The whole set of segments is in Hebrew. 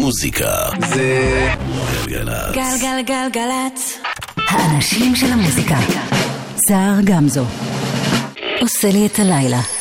מוזיקה זה גלגלצ. גלגלגלגלצ. האנשים של המוזיקה. סער גמזו. עושה לי את הלילה.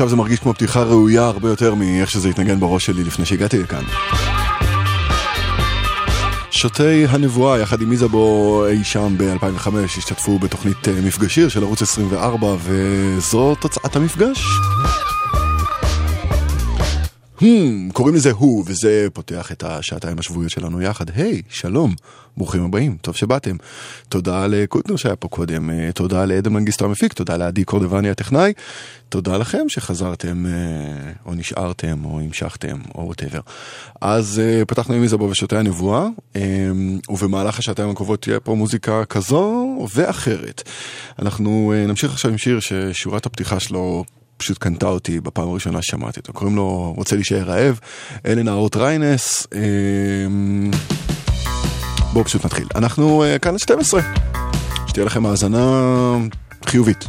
עכשיו זה מרגיש כמו פתיחה ראויה הרבה יותר מאיך שזה התנגן בראש שלי לפני שהגעתי לכאן. שוטי הנבואה יחד עם איזבו אי שם ב-2005 השתתפו בתוכנית אה, מפגשיר של ערוץ 24 וזו תוצאת המפגש. Hmm, קוראים לזה הוא, וזה פותח את השעתיים השבועיות שלנו יחד. היי, שלום, ברוכים הבאים, טוב שבאתם. תודה לקוטנר שהיה פה קודם, אה, תודה לעדן מנגיסטו המפיק, תודה לעדי קורדבני הטכנאי, תודה לכם שחזרתם, אה, או נשארתם, או המשכתם, או whatever. אז אה, פתחנו עם איזבו ושותי הנבואה, אה, ובמהלך השעתיים הקרובות תהיה פה מוזיקה כזו ואחרת. אנחנו נמשיך עכשיו עם שיר ששורת הפתיחה שלו פשוט קנתה אותי בפעם הראשונה ששמעתי אותו. קוראים לו רוצה להישאר רעב, אלן נערות ריינס. אמ, בואו פשוט נתחיל. אנחנו אה, כאן עד 12. שתהיה לכם האזנה חיובית.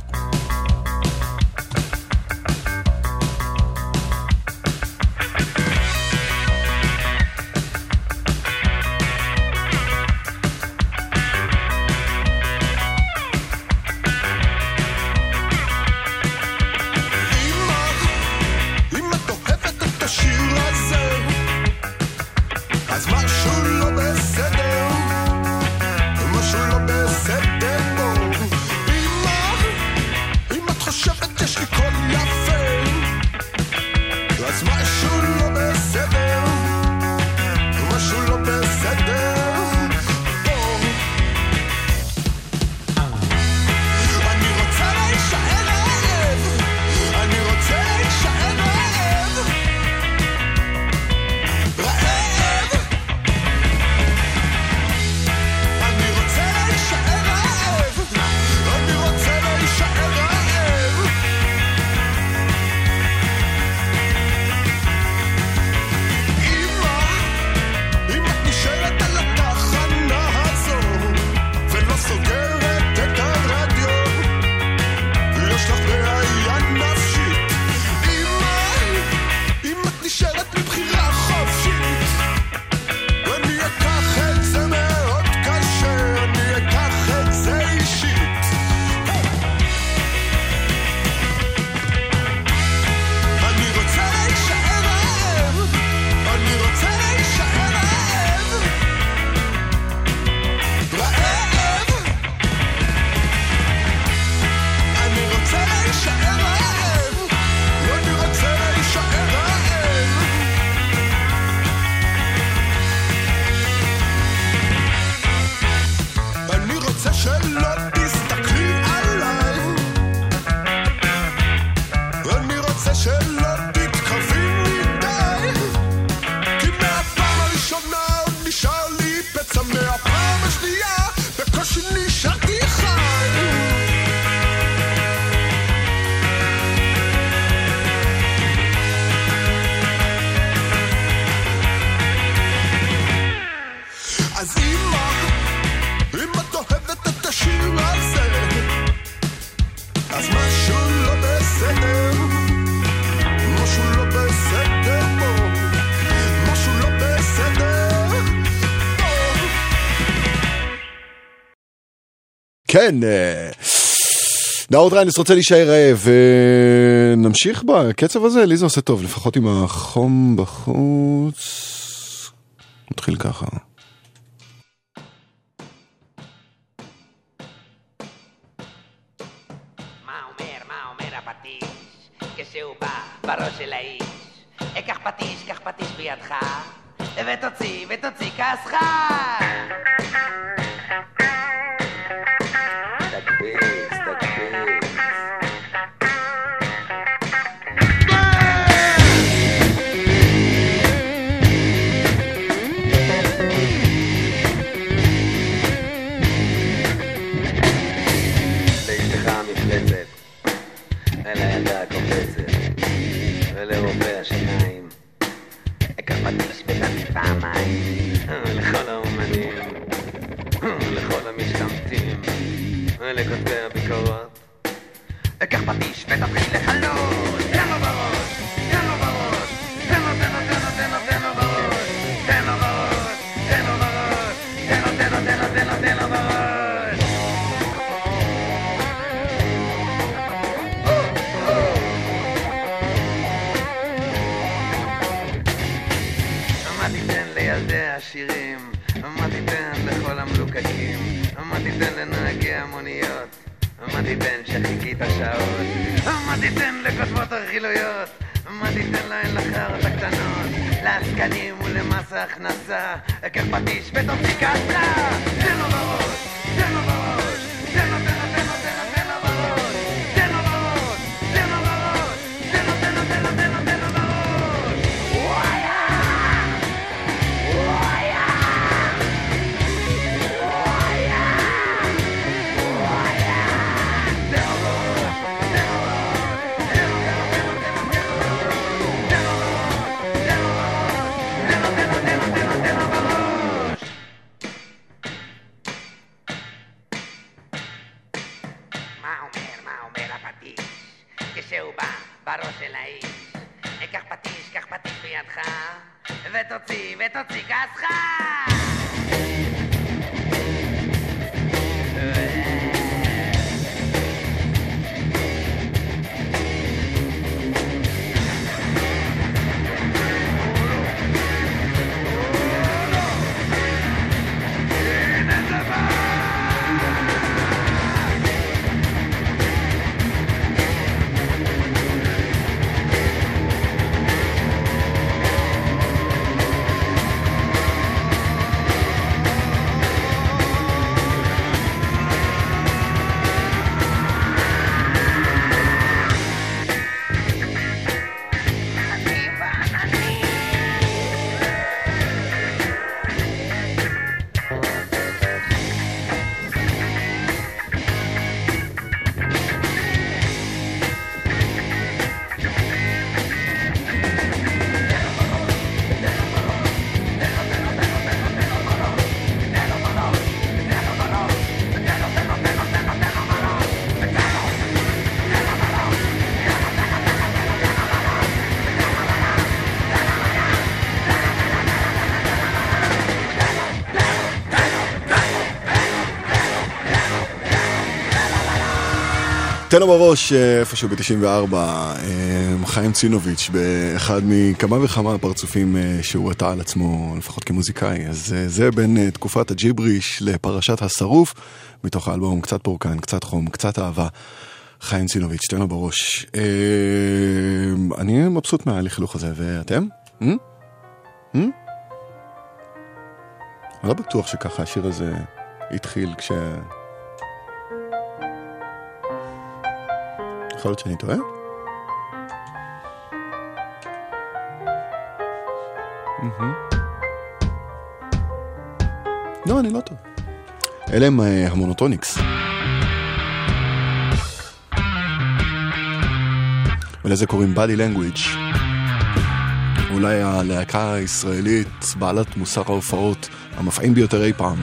כן. אה, נאור ריינס רוצה להישאר רעב, ונמשיך בקצב הזה, לי זה עושה טוב, לפחות עם החום בחוץ. נתחיל ככה. בראש של האיש. אה, אקח פטיש, קח פטיש בידך, ותוציא, ותוציא כעסך. Ándale, הקשות. מה תיתן לכותבות הרכילויות? מה תיתן להן לחרות הקטנות? לעסקנים ולמס ההכנסה, עקב פטיש בתוך בדיקת בלה! תן לו בראש! תן לו בראש! ותוציא, ותוציא כעסך! תן לו בראש אה, איפשהו ב-94, חיים צינוביץ', באחד מכמה וכמה פרצופים אה, שהוא עטה על עצמו, לפחות כמוזיקאי. אז אה, זה בין אה, תקופת הג'יבריש לפרשת השרוף, מתוך האלבום קצת פורקן, קצת חום, קצת אהבה. חיים צינוביץ', תן לו בראש. אה, אני מבסוט מהלכלוך הזה, ואתם? אני לא בטוח שככה השיר הזה התחיל כש... יכול להיות שאני טועה? לא, אני לא טועה. אלה הם אה, המונוטוניקס. ולזה קוראים body language. אולי הלהקה הישראלית בעלת מוסר ההופעות המפעים ביותר אי פעם.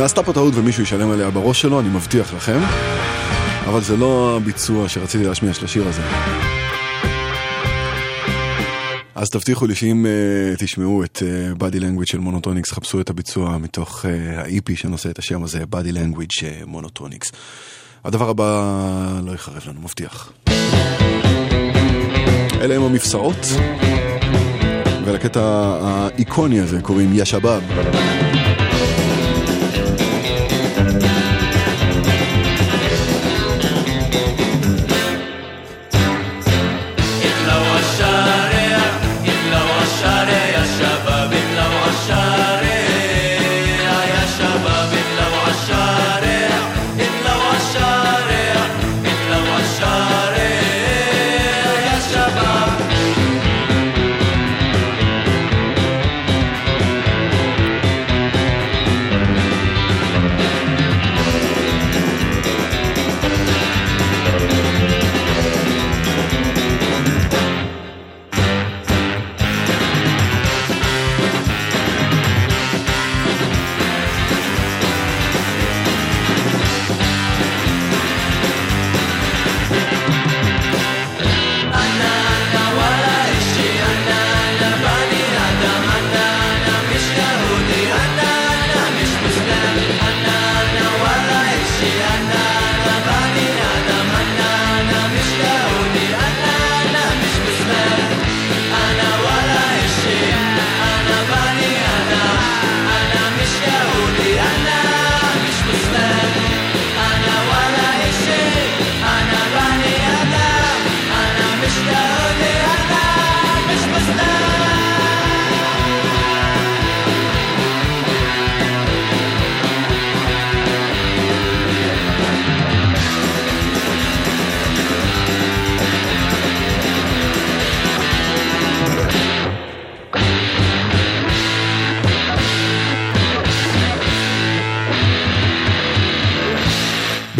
נעשתה פה טעות ומישהו ישלם עליה בראש שלו, אני מבטיח לכם. אבל זה לא הביצוע שרציתי להשמיע של השיר הזה. אז תבטיחו לי שאם uh, תשמעו את uh, Body Language של מונוטוניקס, חפשו את הביצוע מתוך אה, uh, ה-EP שנושא את השם הזה, Body Language uh, מונוטוניקס. הדבר הבא לא יחרב לנו, מבטיח. אלה הם המפסעות, ולקטע האיקוני הזה קוראים יא שבאב.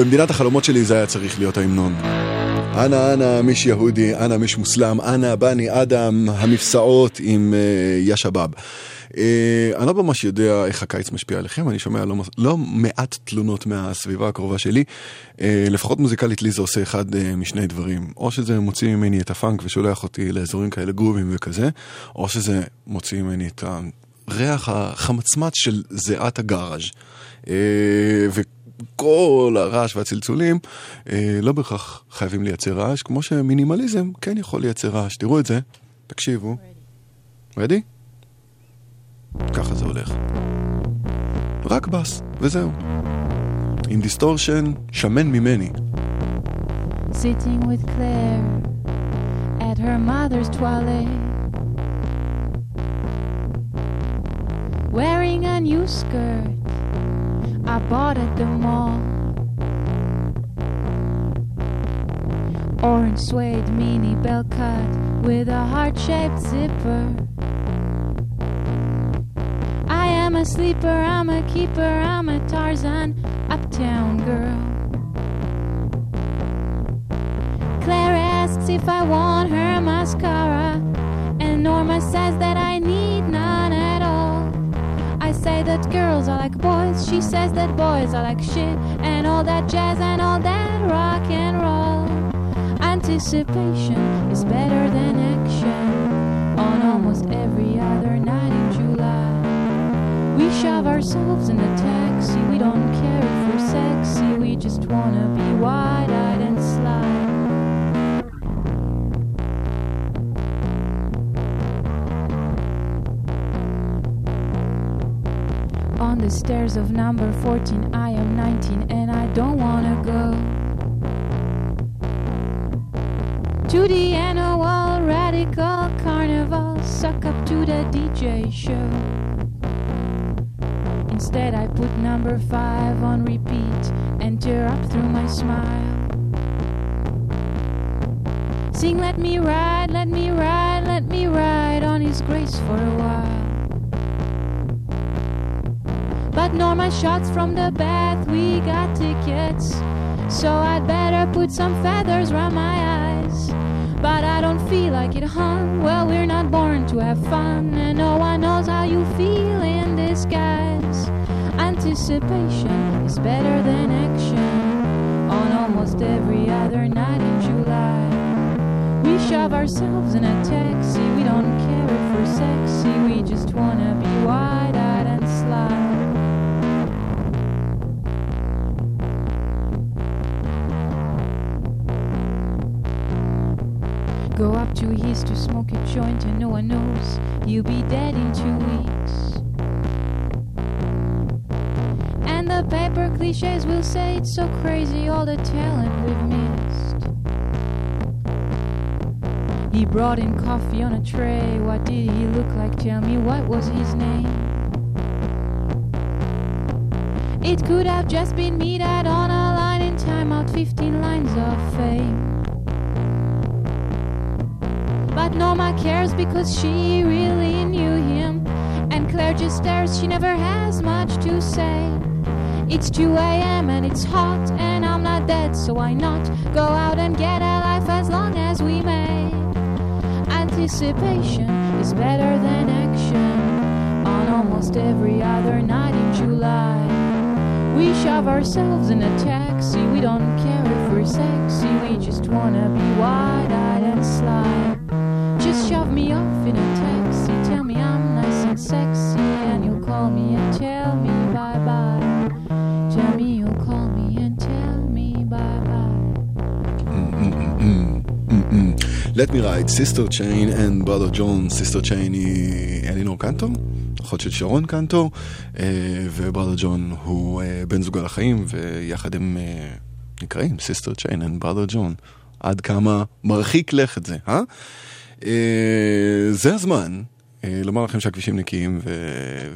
במדינת החלומות שלי זה היה צריך להיות ההמנון. אנא אנא מיש יהודי, אנא מיש מוסלם, אנא בני אדם, המפסעות עם uh, ישבאב. Uh, אני לא ממש יודע איך הקיץ משפיע עליכם, אני שומע לא, לא מעט תלונות מהסביבה הקרובה שלי. Uh, לפחות מוזיקלית לי זה עושה אחד uh, משני דברים. או שזה מוציא ממני את הפאנק ושולח אותי לאזורים כאלה גרובים וכזה, או שזה מוציא ממני את הריח החמצמץ של זיעת הגאראז'. וכל הרעש והצלצולים אה, לא בהכרח חייבים לייצר רעש, כמו שמינימליזם כן יכול לייצר רעש. תראו את זה, תקשיבו. Ready? ככה זה הולך. רק בס, וזהו. עם דיסטורשן שמן ממני. sitting with Claire at her mother's toilet, wearing a new skirt I bought at the mall. Orange suede mini bell cut with a heart shaped zipper. I am a sleeper, I'm a keeper, I'm a Tarzan, uptown girl. Claire asks if I want her mascara, and Norma says that I need. I say that girls are like boys, she says that boys are like shit, and all that jazz and all that rock and roll. Anticipation is better than action. On almost every other night in July. We shove ourselves in a taxi, we don't care if we're sexy, we just wanna be wide eyed On the stairs of number 14, I am 19 and I don't wanna go. To the annual radical carnival, suck up to the DJ show. Instead, I put number 5 on repeat and tear up through my smile. Sing, let me ride, let me ride, let me ride on His grace for a while. But Norma shots from the bath, we got tickets. So I'd better put some feathers round my eyes. But I don't feel like it, huh? Well, we're not born to have fun, and no one knows how you feel in disguise. Anticipation is better than action. On almost every other night in July, we shove ourselves in a taxi. We don't care if we're sexy, we just wanna be wide Up to to smoke a joint and no one knows you'll be dead in two weeks. And the paper cliches will say it's so crazy all the talent we've missed. He brought in coffee on a tray. What did he look like? Tell me what was his name? It could have just been me that on a line in time out 15 lines of fame. Norma cares because she really knew him. And Claire just stares, she never has much to say. It's 2 a.m. and it's hot, and I'm not dead, so why not go out and get a life as long as we may? Anticipation is better than action. On almost every other night in July, we shove ourselves in a taxi. We don't care if we're sexy, we just wanna be wide eyed and sly. Just shove me off in a taxi. Tell me I'm nice and sexy, and you'll call me and tell me bye bye. Tell me you'll call me and tell me bye bye. Let me ride, Sister Chain and Brother John, Sister Chain היא אלינור קנטור, אחות של שרון קנטור, אה, ובראדר ג'ון הוא אה, בן זוגה לחיים, ויחד הם אה, נקראים Sister Chain and Brother John. עד כמה מרחיק לכת זה, אה? אה, זה הזמן אה, לומר לכם שהכבישים נקיים, ו...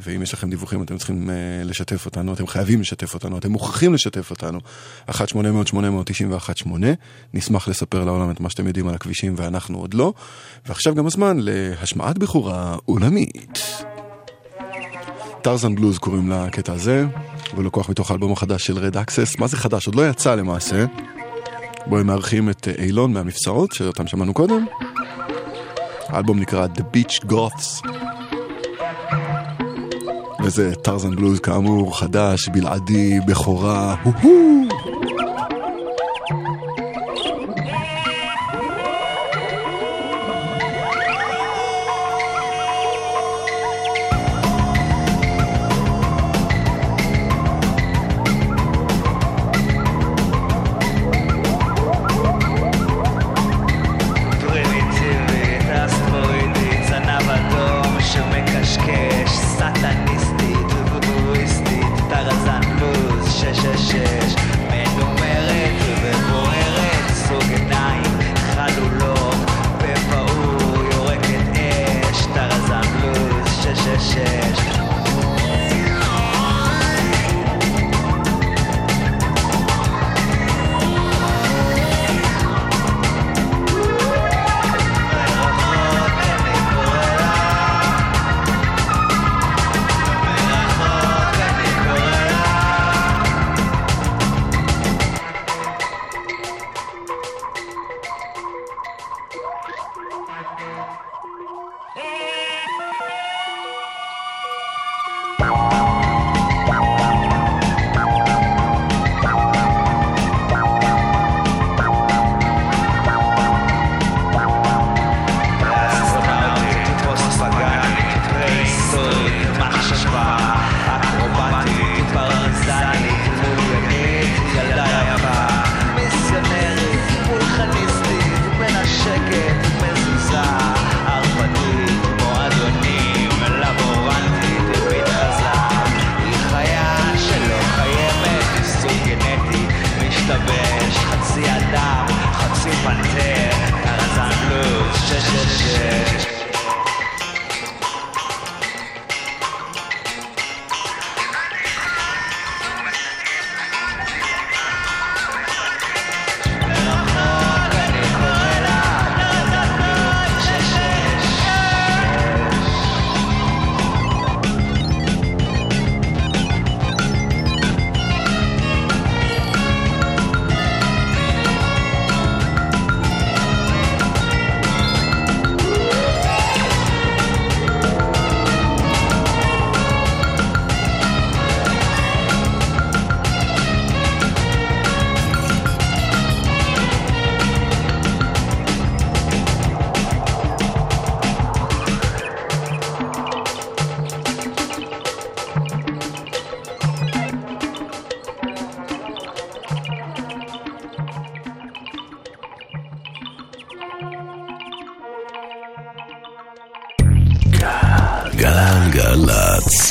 ואם יש לכם דיווחים אתם צריכים אה, לשתף אותנו, אתם חייבים לשתף אותנו, אתם מוכרחים לשתף אותנו. 1-800-891-8, נשמח לספר לעולם את מה שאתם יודעים על הכבישים ואנחנו עוד לא. ועכשיו גם הזמן להשמעת בכורה עולמית. טרזן בלוז קוראים לקטע הזה, הוא לקוח מתוך האלבום החדש של רד אקסס. מה זה חדש? עוד לא יצא למעשה. בו הם מארחים את אה, אילון מהמבצרות, שאותם שמענו קודם. האלבום נקרא The Beach Goths. וזה טרזן בלוז כאמור, חדש, בלעדי, בכורה, הו-הו!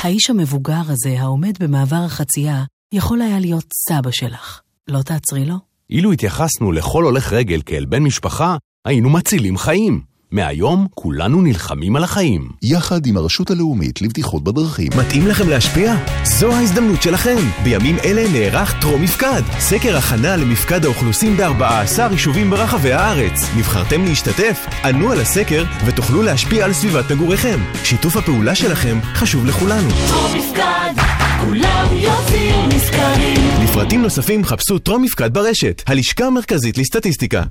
האיש המבוגר הזה העומד במעבר החצייה יכול היה להיות סבא שלך. לא תעצרי לו? אילו התייחסנו לכל הולך רגל כאל בן משפחה, היינו מצילים חיים. מהיום כולנו נלחמים על החיים. יחד עם הרשות הלאומית לבטיחות בדרכים. מתאים לכם להשפיע? זו ההזדמנות שלכם. בימים אלה נערך טרום מפקד. סקר הכנה למפקד האוכלוסין ב-14 יישובים ברחבי הארץ. נבחרתם להשתתף? ענו על הסקר ותוכלו להשפיע על סביבת מגוריכם. שיתוף הפעולה שלכם חשוב לכולנו. טרום מפקד, כולם יוצאים נשכרים. לפרטים נוספים חפשו טרום מפקד ברשת, הלשכה המרכזית לסטטיסטיקה.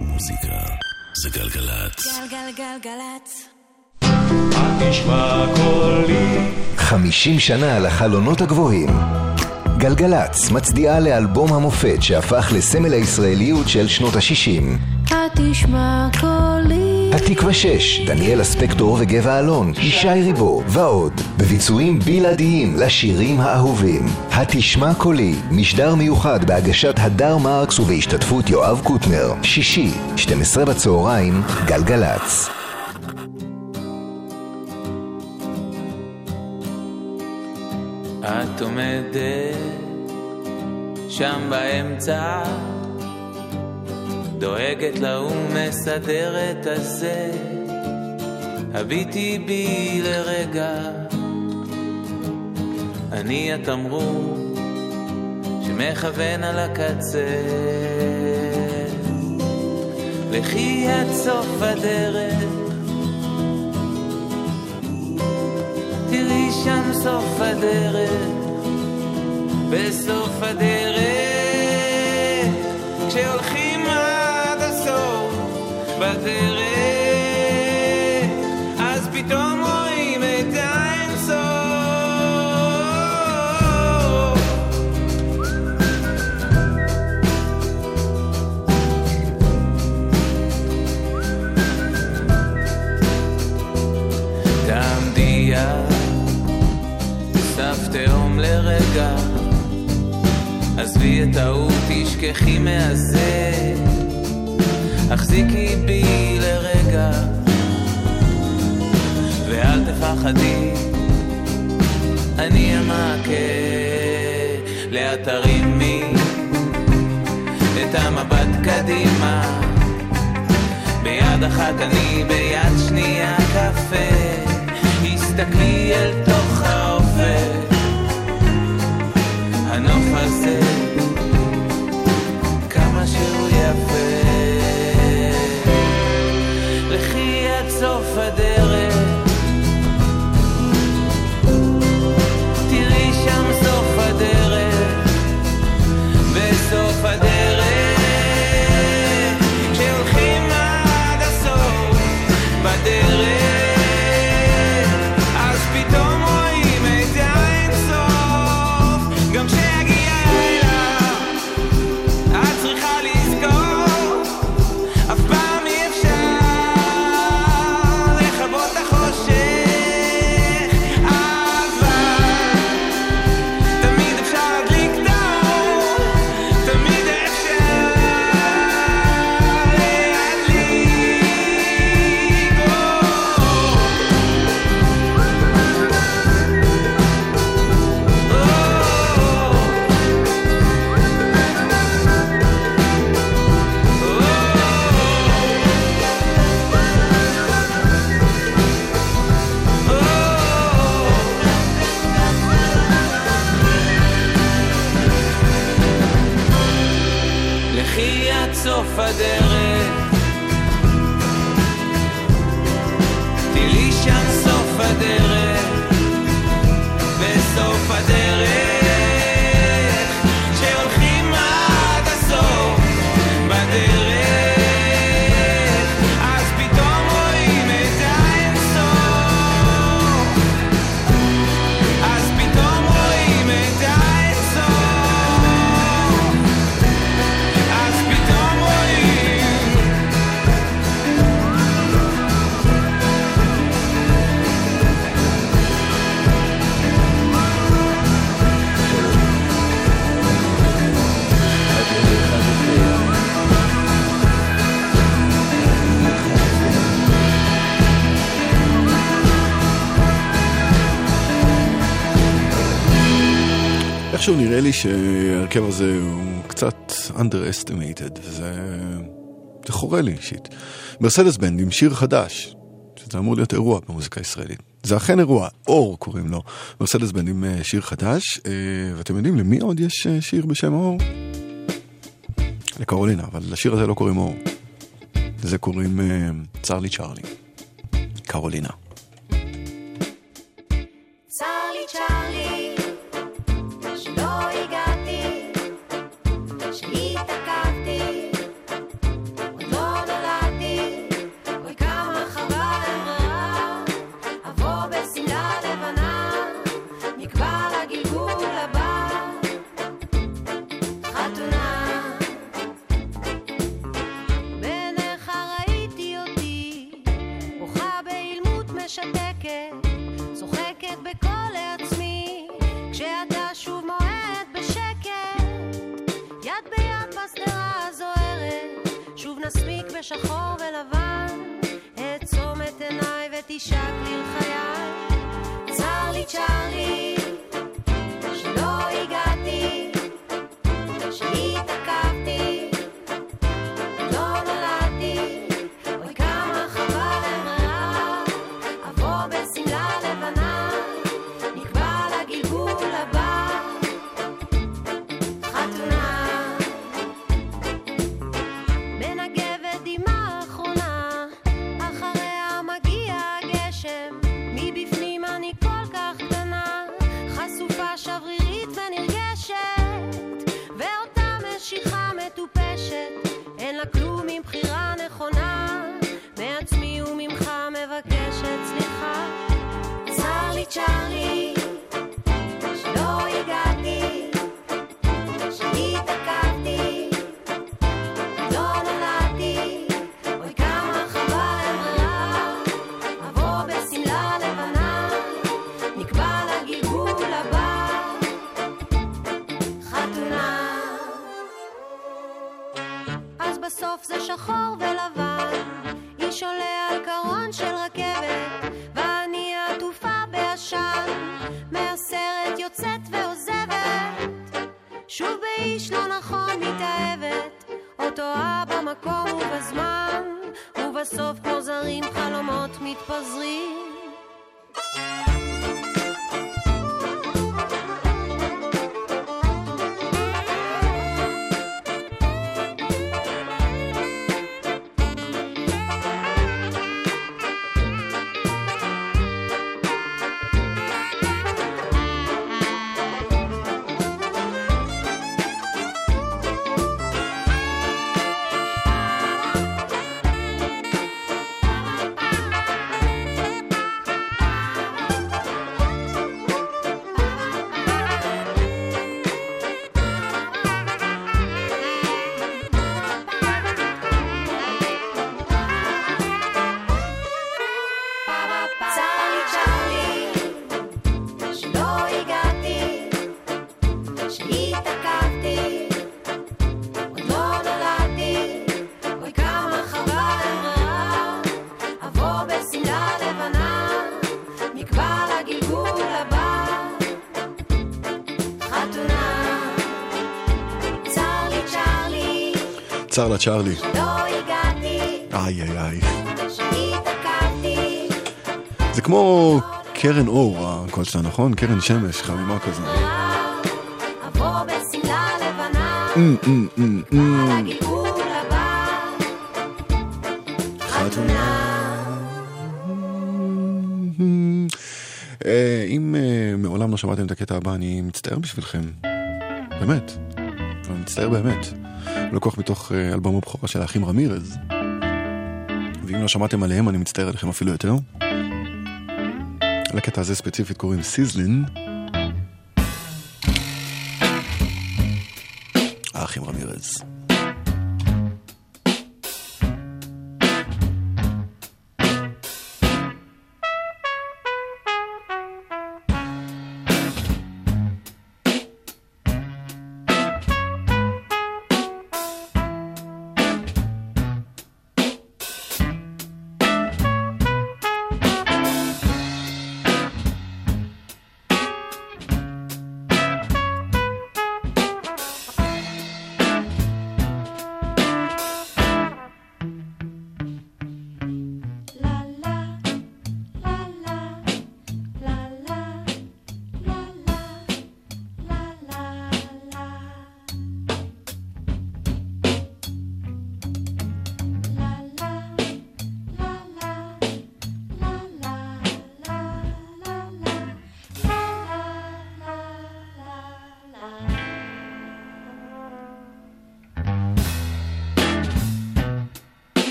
מוזיקה זה גלגלצ. גלגלגלגלצ. קולי 50 שנה לחלונות הגבוהים. גלגלצ מצדיעה לאלבום המופת שהפך לסמל הישראליות של שנות ה-60. התשמע קולי. התקווה 6, דניאל אספקטור וגבע אלון, ישי ריבו ועוד, בביצועים בלעדיים לשירים האהובים. התשמע קולי, משדר מיוחד בהגשת הדר מרקס ובהשתתפות יואב קוטנר. שישי, 12 בצהריים, גלגלצ. את עומדת שם באמצע, דואגת להוא מסדרת הזה, הביטי בי לרגע, אני התמרור שמכוון על הקצה. לכי עד סוף הדרך, תראי שם סוף הדרך, בסוף הדרך, תהום לרגע, עזבי את ההוא, תשכחי מהזה, החזיקי בי לרגע, ואל תפחדי, אני המעקה, לאט תרימי את המבט קדימה, ביד אחת אני, ביד שנייה קפה. תסתכלי אל תוך האופק, הנוף הזה, איכשהו נראה לי שההרכב הזה הוא קצת underestimated, וזה זה חורה לי אישית. מרסדס בנד עם שיר חדש, שזה אמור להיות אירוע במוזיקה הישראלית. זה אכן אירוע, אור קוראים לו. מרסדס בנד עם אה, שיר חדש, אה, ואתם יודעים למי עוד יש אה, שיר בשם אור? לקרולינה, אבל לשיר הזה לא קוראים אור. לזה קוראים צרלי צ'רלי. קרולינה. צר לה צ'רלי. לא הגעתי, איי איי איי. זה כמו קרן אור, הקול שלה, נכון? קרן שמש, חמימה כזו. לגלגול הבא, חתונה. אה, אם אה, מעולם לא שמעתם את הקטע הבא, אני מצטער בשבילכם. באמת. אני מצטער באמת. לקוח מתוך אה, אלבום הבכורה של האחים רמירז. ואם לא שמעתם עליהם, אני מצטער עליכם אפילו יותר. לקטע הזה ספציפית קוראים סיזלין. האחים רמירז.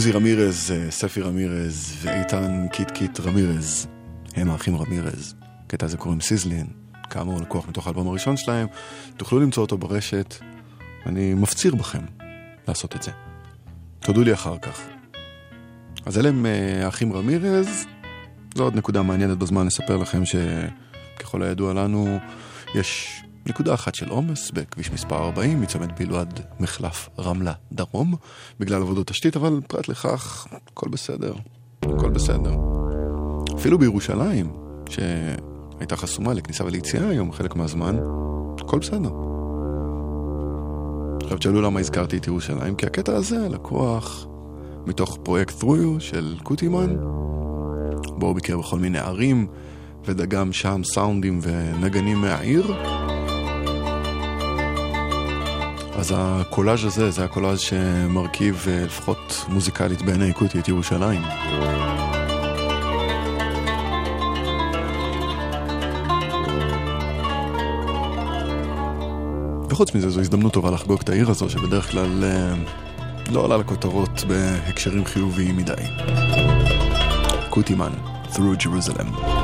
עוזי רמירז, אה, ספי רמירז ואיתן קיט קיט רמירז. הם האחים רמירז. קטע הזה קוראים Sizzlin'. כאמור, לקוח מתוך האלבום הראשון שלהם. תוכלו למצוא אותו ברשת. אני מפציר בכם לעשות את זה. תודו לי אחר כך. אז אלה הם אה, האחים רמירז. זו עוד נקודה מעניינת בזמן לספר לכם שככל הידוע לנו, יש נקודה אחת של עומס בכביש מספר 40, מצומת בילו מחלף רמלה דרום, בגלל עבודות תשתית, אבל פרט לכך, הכל בסדר. הכל בסדר. אפילו בירושלים, שהייתה חסומה לכניסה וליציאה היום חלק מהזמן, הכל בסדר. עכשיו תשאלו למה הזכרתי את ירושלים, כי הקטע הזה לקוח מתוך פרויקט through של קוטימן, בו הוא ביקר בכל מיני ערים, ודגם שם סאונדים ונגנים מהעיר. אז הקולאז' הזה, זה הקולאז' שמרכיב אה, לפחות מוזיקלית בעיני קוטי את ירושלים. וחוץ מזה זו הזדמנות טובה לחגוג את העיר הזו שבדרך כלל אה, לא עולה לכותרות בהקשרים חיוביים מדי. קוטימן, Through Jerusalem.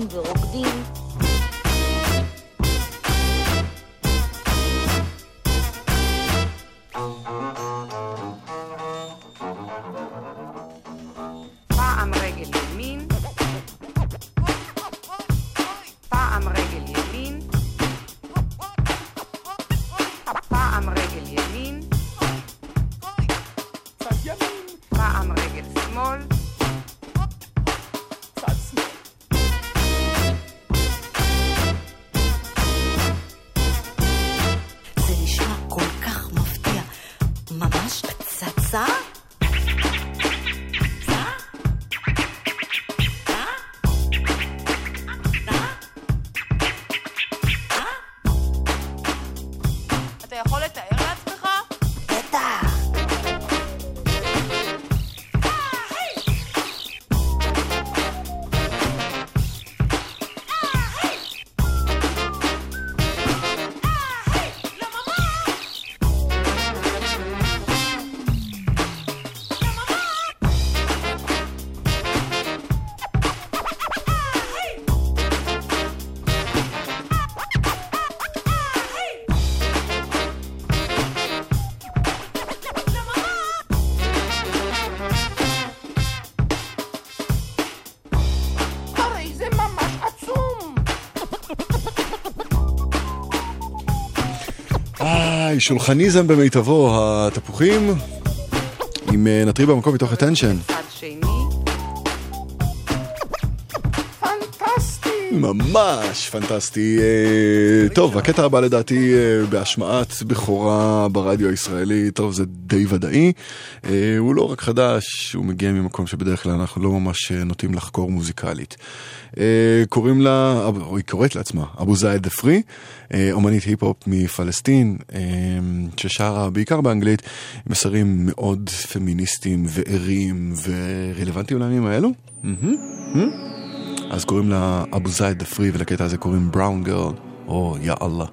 own. איי, שולחניזם במיטבו, התפוחים עם אה, נטרי במקום מתוך הטנשן. ממש פנטסטי. אה, טוב, הקטע הבא לדעתי אה, בהשמעת בכורה ברדיו הישראלי, טוב, זה די ודאי. אה, הוא לא רק חדש, הוא מגיע ממקום שבדרך כלל אנחנו לא ממש נוטים לחקור מוזיקלית. קוראים לה, או היא קוראת לעצמה, אבו זייד דה פרי, אומנית היפ-הופ מפלסטין, ששרה בעיקר באנגלית, מסרים מאוד פמיניסטיים וערים ורלוונטיים לימים האלו. מהמם, מהמם. אז קוראים לה אבו זייד דה פרי ולקטע הזה קוראים בראון גרל, או יא אללה.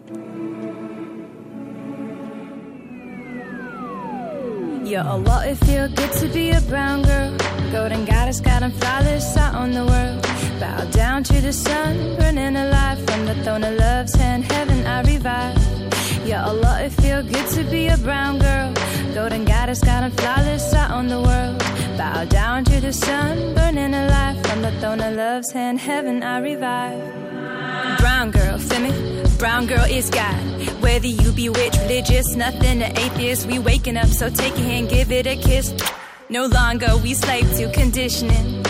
Ya Allah, it feel good to be a brown girl. Golden goddess, got 'em flawless out on the world. Bow down to the sun, burning alive from the throne of love's hand. Heaven, I revive. Ya Allah, it feel good to be a brown girl. Golden goddess, got flawless out on the world. Bow down to the sun, burning alive from the throne of love's hand. Heaven, I revive. Brown girl, feel me? Brown girl is God. Whether you be witch, religious, nothing to atheist, we waking up, so take a hand, give it a kiss. No longer we slave to conditioning.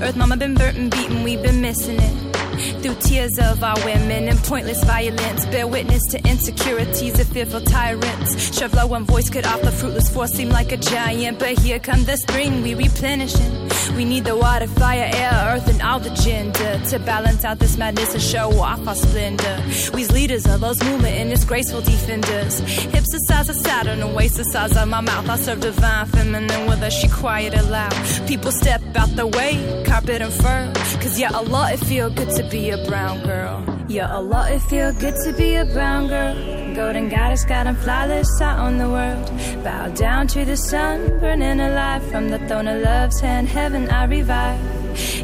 Earth mama been burnt and beaten, we've been missing it. Through tears of our women and pointless violence, bear witness to insecurities of fearful tyrants. Shove low one voice could offer fruitless force seem like a giant, but here come the spring, we replenishing. We need the water, fire, air, earth, and all the gender to balance out this madness and show off our splendor. We's leaders of those movement and its graceful defenders. Hips the size of Saturn and waist the size of my mouth. I serve divine feminine with her, she quiet and loud. People step out the way, carpet and fur. Cause yeah, Allah, it feel good to be a brown girl. Yeah, Allah, it feel good to be a brown girl. Golden goddess, got 'em flawless, I own the world. Bow down to the sun, burning alive from the throne of love's hand. Heaven, I revive.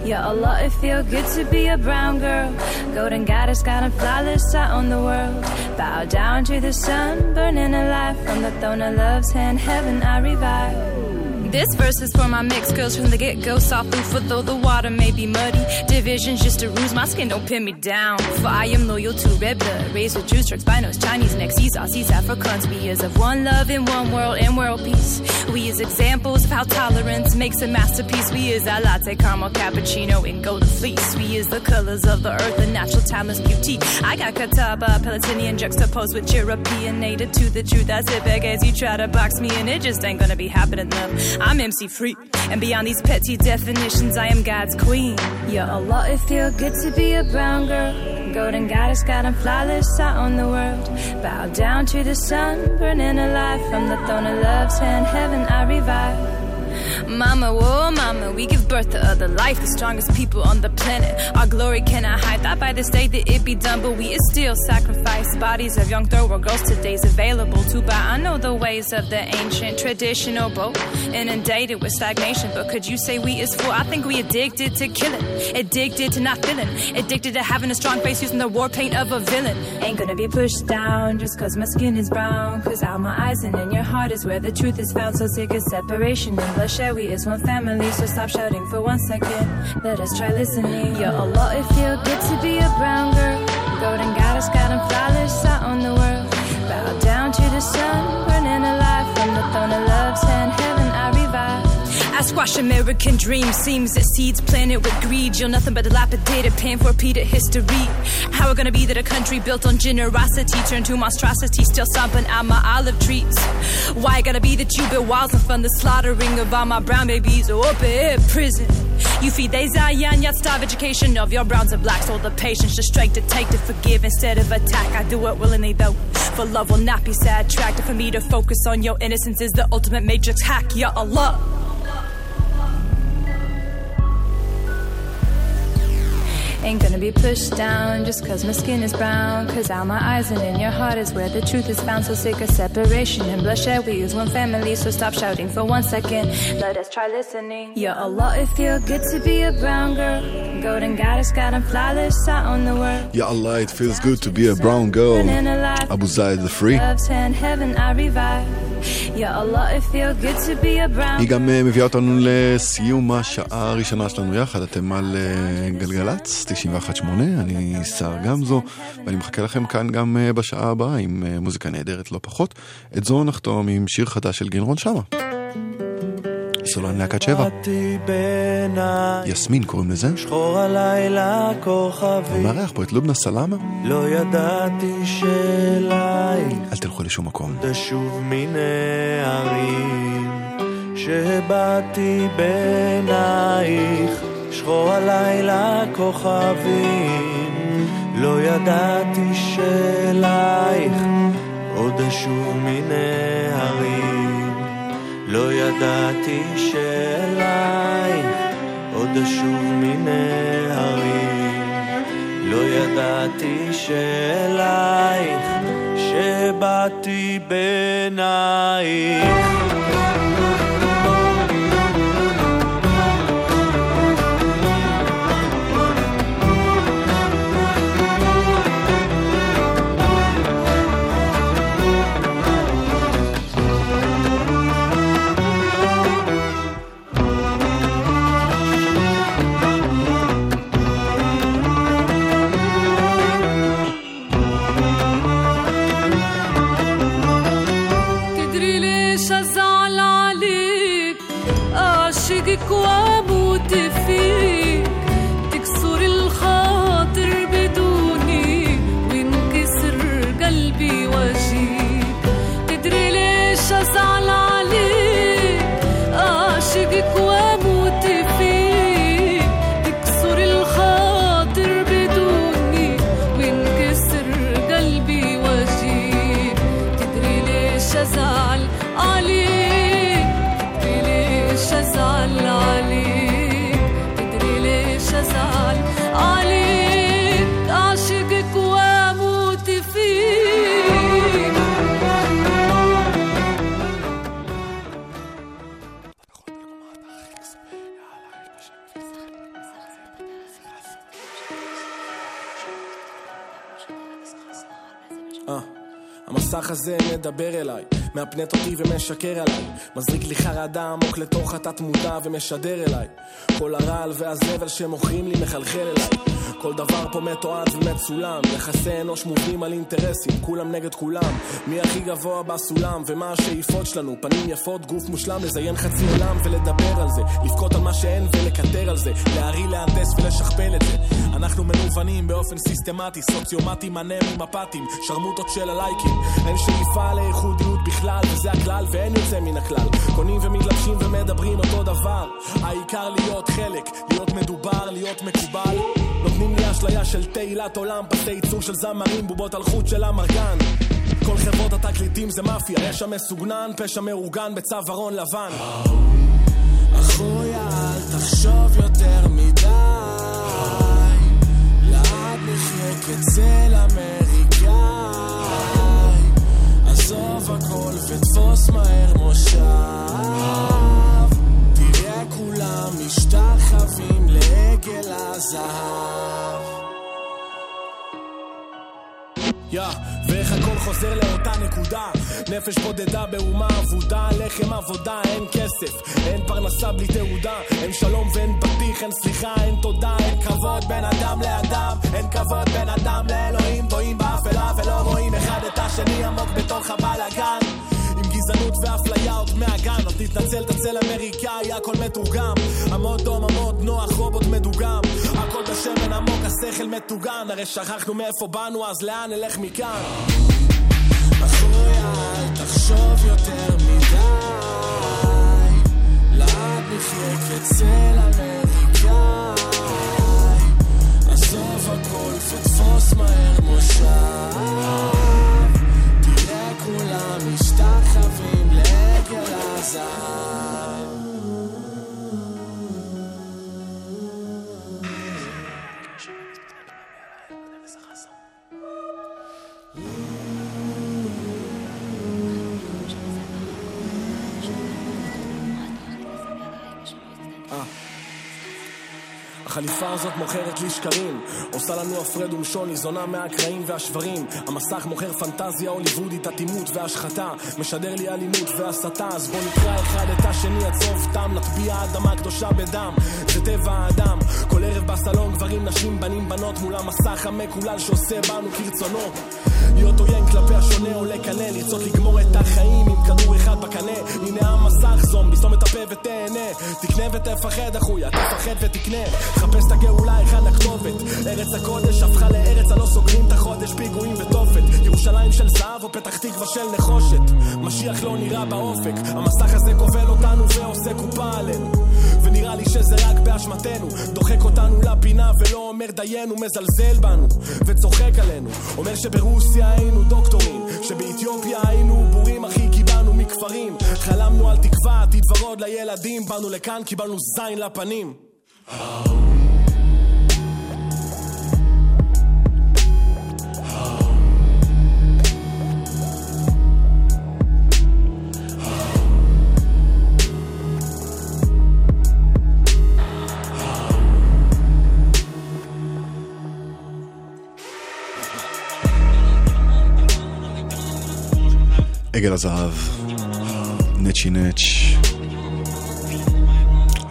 Ya Allah, it feel good to be a brown girl. Golden goddess, got 'em flawless, I own the world. Bow down to the sun, burning alive from the throne of love's hand. Heaven, I revive. This verse is for my mixed girls from the get go. Soft food for though the water may be muddy. Division's just a ruse, my skin don't pin me down. For I am loyal to red blood. Raised with Jews, Turks, Binos, Chinese, Mexis, Aussies, Africans. We is of one love in one world and world peace. We is examples of how tolerance makes a masterpiece. We is our latte, caramel, cappuccino, and golden fleece. We is the colors of the earth, the natural timeless beauty. I got Catawba, Palestinian juxtaposed with European, native to the truth. I sit back as you try to box me in. It just ain't gonna be happening enough. I'm MC free, and beyond these petty definitions, I am God's queen. Ya Allah, it feel good to be a brown girl. Golden goddess, got 'em flawless, I own the world. Bow down to the sun, burning alive from the throne of love's hand. Heaven, I revive. Mama, whoa, mama, we give birth to other life, the strongest people on the planet. Our glory cannot hide. Thought by this day that it be done, but we is still sacrifice. Bodies of young thrower girls today's available to buy. I know the ways of the ancient, traditional boat, inundated with stagnation. But could you say we is full? I think we addicted to killing, addicted to not feeling, addicted to having a strong face using the war paint of a villain. Ain't gonna be pushed down just cause my skin is brown. Cause out my eyes and in your heart is where the truth is found. So sick of separation and bloodshed. We is one family, so stop shouting for one second. Let us try listening. Ya Allah, it feel good to be a brown girl. Golden goddess, got flawless, I own the world. Bow down to the sun, burning alive from the throne of love's hand. Heaven, I revive. I squash American dreams. Seems that seeds planted with greed. You're nothing but dilapidated, paying for repeated history. How it gonna be that a country built on generosity turned to monstrosity, still stomping out my olive trees? Why gotta be that you build walls and fund the slaughtering of all my brown babies or up in prison? You feed they Zion, yet starve education of your browns and blacks. All the patience to strike, to take, to forgive instead of attack. I do it willingly though, for love will not be sad. sidetracked. For me to focus on your innocence is the ultimate matrix hack. Ya Allah. Ain't gonna be pushed down just cause my skin is brown. Cause out my eyes and in your heart is where the truth is found. So sick of separation and bloodshed. We use one family, so stop shouting for one second. Let us try listening. Ya Allah, it feel good to be a brown girl. Golden goddess, got i flawless, I own the world. Yeah, Allah, it feels good to be a brown girl. Abu Zayd, the Free. Love's hand, heaven, I revive. היא גם אה, מביאה אותנו לסיום השעה הראשונה שלנו יחד, אתם על אה, גלגלצ, 91.8, אני שר גמזו, ואני מחכה לכם כאן גם אה, בשעה הבאה עם מוזיקה נהדרת לא פחות. את זו נחתום עם שיר חדש של גנרון שמה. סולן להקת שבע. יסמין קוראים לזה. שחור הלילה כוכבי, מארח פה את לובנה סלאמה. לא ידעתי שאליי אל תלכו לשום מקום. תשוב מיני הרים, שבאתי בעינייך, שחור הלילה כוכבים, לא ידעתי שאלייך עוד אשוב הרים, לא ידעתי שאלייך עוד אשוב מיני הרים, לא ידעתי שאלייך שבאתי בעינייך אה, המסך הזה מדבר אליי, מאפנט אותי ומשקר עליי, מזריק לי חרדה עמוק לתוך התת מודע ומשדר אליי. כל הרעל והזבל שמוכרים לי מחלחל אליי. כל דבר פה מתועד ומצולם, יחסי אנוש מובנים על אינטרסים, כולם נגד כולם. מי הכי גבוה בסולם, ומה השאיפות שלנו? פנים יפות, גוף מושלם, לזיין חצי עולם ולדבר על זה, לבכות על מה שאין ולקטר על זה, להרעיל, להנדס ולשכפל את זה. אנחנו מנוונים באופן סיסטמטי, סוציומטים, אנמים, מפתים, שרמוטות של הלייקים. אין שאיפה לייחודיות בכלל, וזה הכלל, ואין יוצא מן הכלל. קונים ומתלבשים ומדברים אותו דבר. העיקר להיות חלק, להיות מדובר, להיות מקובל. נותנים לי אשליה של תהילת עולם, פסי ייצור של זמרים, בובות על חוט של המרגן. כל חברות התקליטים זה מאפיה, רשע מסוגנן, פשע מאורגן בצווארון לבן. אחויה, אל תחשוב יותר מדי. כצל אמריקאי. עזוב הכל ותפוס מהר מושב. תראה כולם משתחווים לעגל הזהב. ואיך הכל חוזר לאותה נקודה. נפש בודדה באומה אבודה לחם עבודה, אין כסף אין פרנסה בלי תעודה. אין שלום ואין בטיח, אין סליחה, אין תודה אין כבוד בין אדם לאדם. אין כבוד בין אדם לאלוהים טועים באפלה ולא רואים אחד את השני עמוק בתוך הבלאגן גזענות ואפליה עוד מהגן. אז תתנצל, תצל אמריקאי, הכל מתורגם. עמוד דום, עמוד נוח, רובוט מדוגם. הכל בשמן עמוק, השכל מטוגן. הרי שכחנו מאיפה באנו, אז לאן נלך מכאן? אחויה, אל תחשוב יותר מדי. לאט נחיה כצל אמריקאי. עזוב הכל ותפוס מהר מושב משתחווים לעגל הזהב החליפה הזאת מוכרת לי שקרים. עושה לנו הפרד ומשון, ניזונה מהקרעים והשברים. המסך מוכר פנטזיה הוליוודית, אטימות והשחתה. משדר לי אלימות והסתה אז בוא נקרא אחד את השני עד סוף תם נטביע אדמה קדושה בדם. זה טבע האדם. כל ערב בסלון גברים, נשים, בנים, בנות מול המסך המקולל שעושה בנו כרצונו. להיות עוין כלפי השונה עולה קנה לרצות לגמור את החיים עם כדור אחד בקנה. הנה המסך זומבי, סתום את הפה ותהנה. תקנה ותפחד אחויה, תפחד ותקנה חפש את הגאולה, היכן הכתובת? ארץ הקודש הפכה לארץ הלא סוגרים את החודש פיגועים ותופת. ירושלים של זהב או פתח תקווה של נחושת. משיח לא נראה באופק המסך הזה כובל אותנו ועושה קופה עלינו. ונראה לי שזה רק באשמתנו. דוחק אותנו לפינה ולא אומר דיינו מזלזל בנו וצוחק עלינו. אומר שברוסיה היינו דוקטורים שבאתיופיה היינו בורים אחי קיבלנו מכפרים. חלמנו על תקווה עתיד ורוד לילדים. באנו לכאן קיבלנו זין לפנים עגל הזהב, נצ'י נץ'.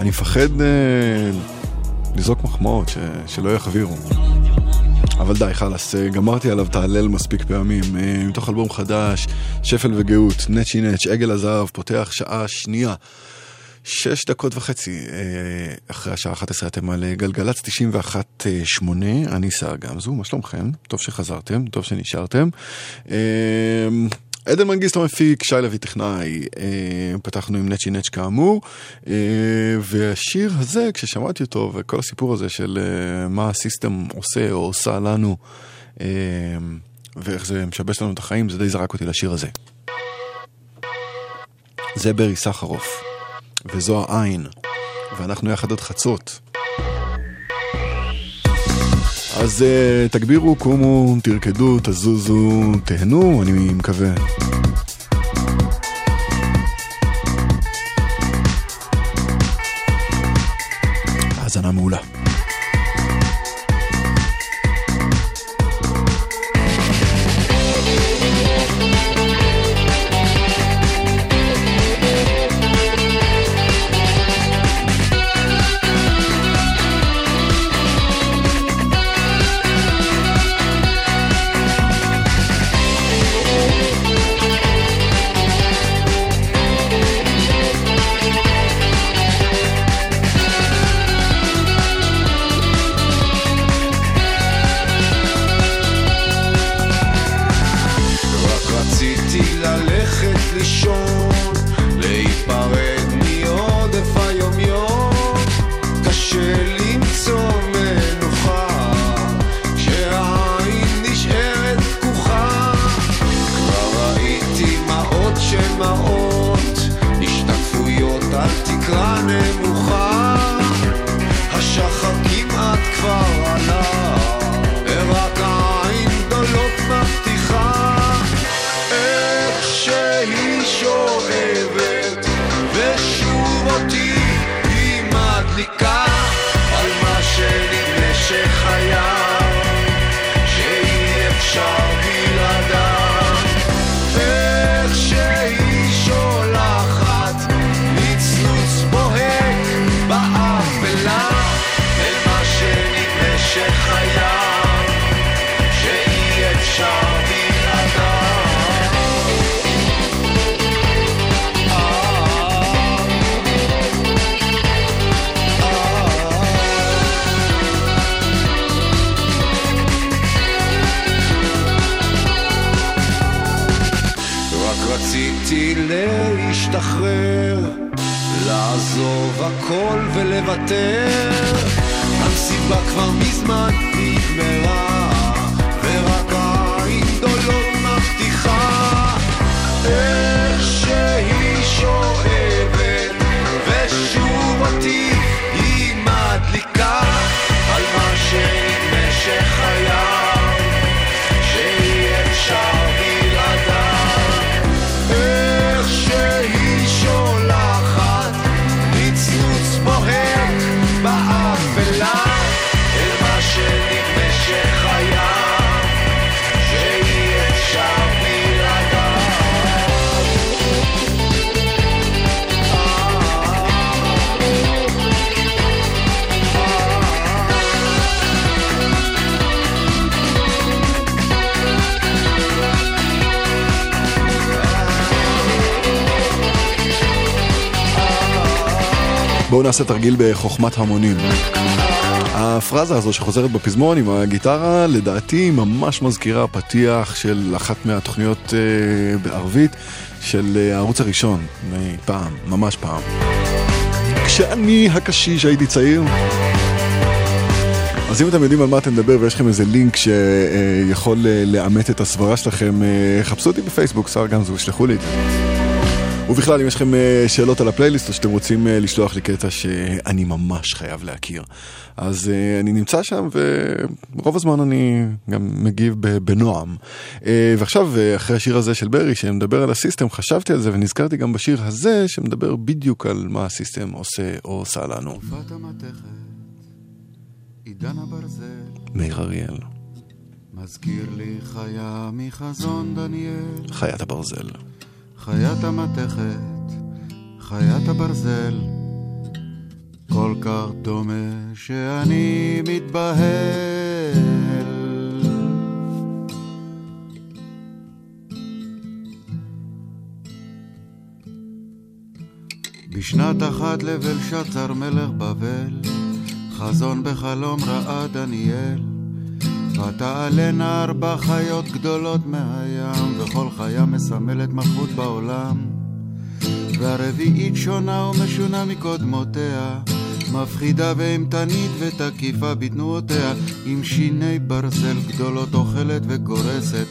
אני מפחד אה, לזרוק מחמאות ש, שלא יחבירו. אבל די, חלאס, אה, גמרתי עליו את ההלל מספיק פעמים. אה, מתוך אלבום חדש, שפל וגאות, נצ'י נץ', עגל הזהב, פותח שעה שנייה. שש דקות וחצי אה, אחרי השעה 11 אתם על אה, גלגלצ 91.8, אני שר גמזו, מה שלומכם? טוב שחזרתם, טוב שנשארתם. עדן מנגיסטו מפיק, שי לוי טכנאי, אה, פתחנו עם נצ'י נץ' כאמור, אה, והשיר הזה, כששמעתי אותו, וכל הסיפור הזה של אה, מה הסיסטם עושה או עושה לנו, ואיך זה משבש לנו את החיים, זה די זרק אותי לשיר הזה. זה ברי סחרוף, וזו העין, ואנחנו יחד עד חצות. אז uh, תגבירו, קומו, תרקדו, תזוזו, תהנו, אני מקווה. האזנה מעולה. בואו נעשה תרגיל בחוכמת המונים. הפרזה הזו שחוזרת בפזמון עם הגיטרה, לדעתי ממש מזכירה פתיח של אחת מהתוכניות אה, בערבית של אה, הערוץ הראשון, מפעם, ממש פעם. כשאני הקשיש הייתי צעיר. אז אם אתם יודעים על מה אתם מדבר ויש לכם איזה לינק שיכול אה, לאמת את הסברה שלכם, חפשו אותי בפייסבוק, שר גמזו, שלחו לי את זה. ובכלל, אם יש לכם אה, שאלות על הפלייליסט או שאתם רוצים אה, לשלוח לי קטע שאני ממש חייב להכיר, אז אה, אני נמצא שם ורוב הזמן אני גם מגיב בנועם. ועכשיו, אחרי השיר הזה של ברי שמדבר על הסיסטם, חשבתי על זה ונזכרתי גם בשיר הזה שמדבר בדיוק על מה הסיסטם עושה או עושה לנו. עידן הברזל, מאיר אריאל, מזכיר לי חיה מחזון דניאל. חיית הברזל. חיית המתכת, חיית הברזל, כל כך דומה שאני מתבהל. בשנת אחת לבל שצר מלך בבל, חזון בחלום ראה דניאל. ותעלנה ארבע חיות גדולות מהים, וכל חיה מסמלת מלכות בעולם. והרביעית שונה ומשונה מקודמותיה, מפחידה ואימתנית ותקיפה בתנועותיה, עם שיני ברזל גדולות אוכלת וגורסת,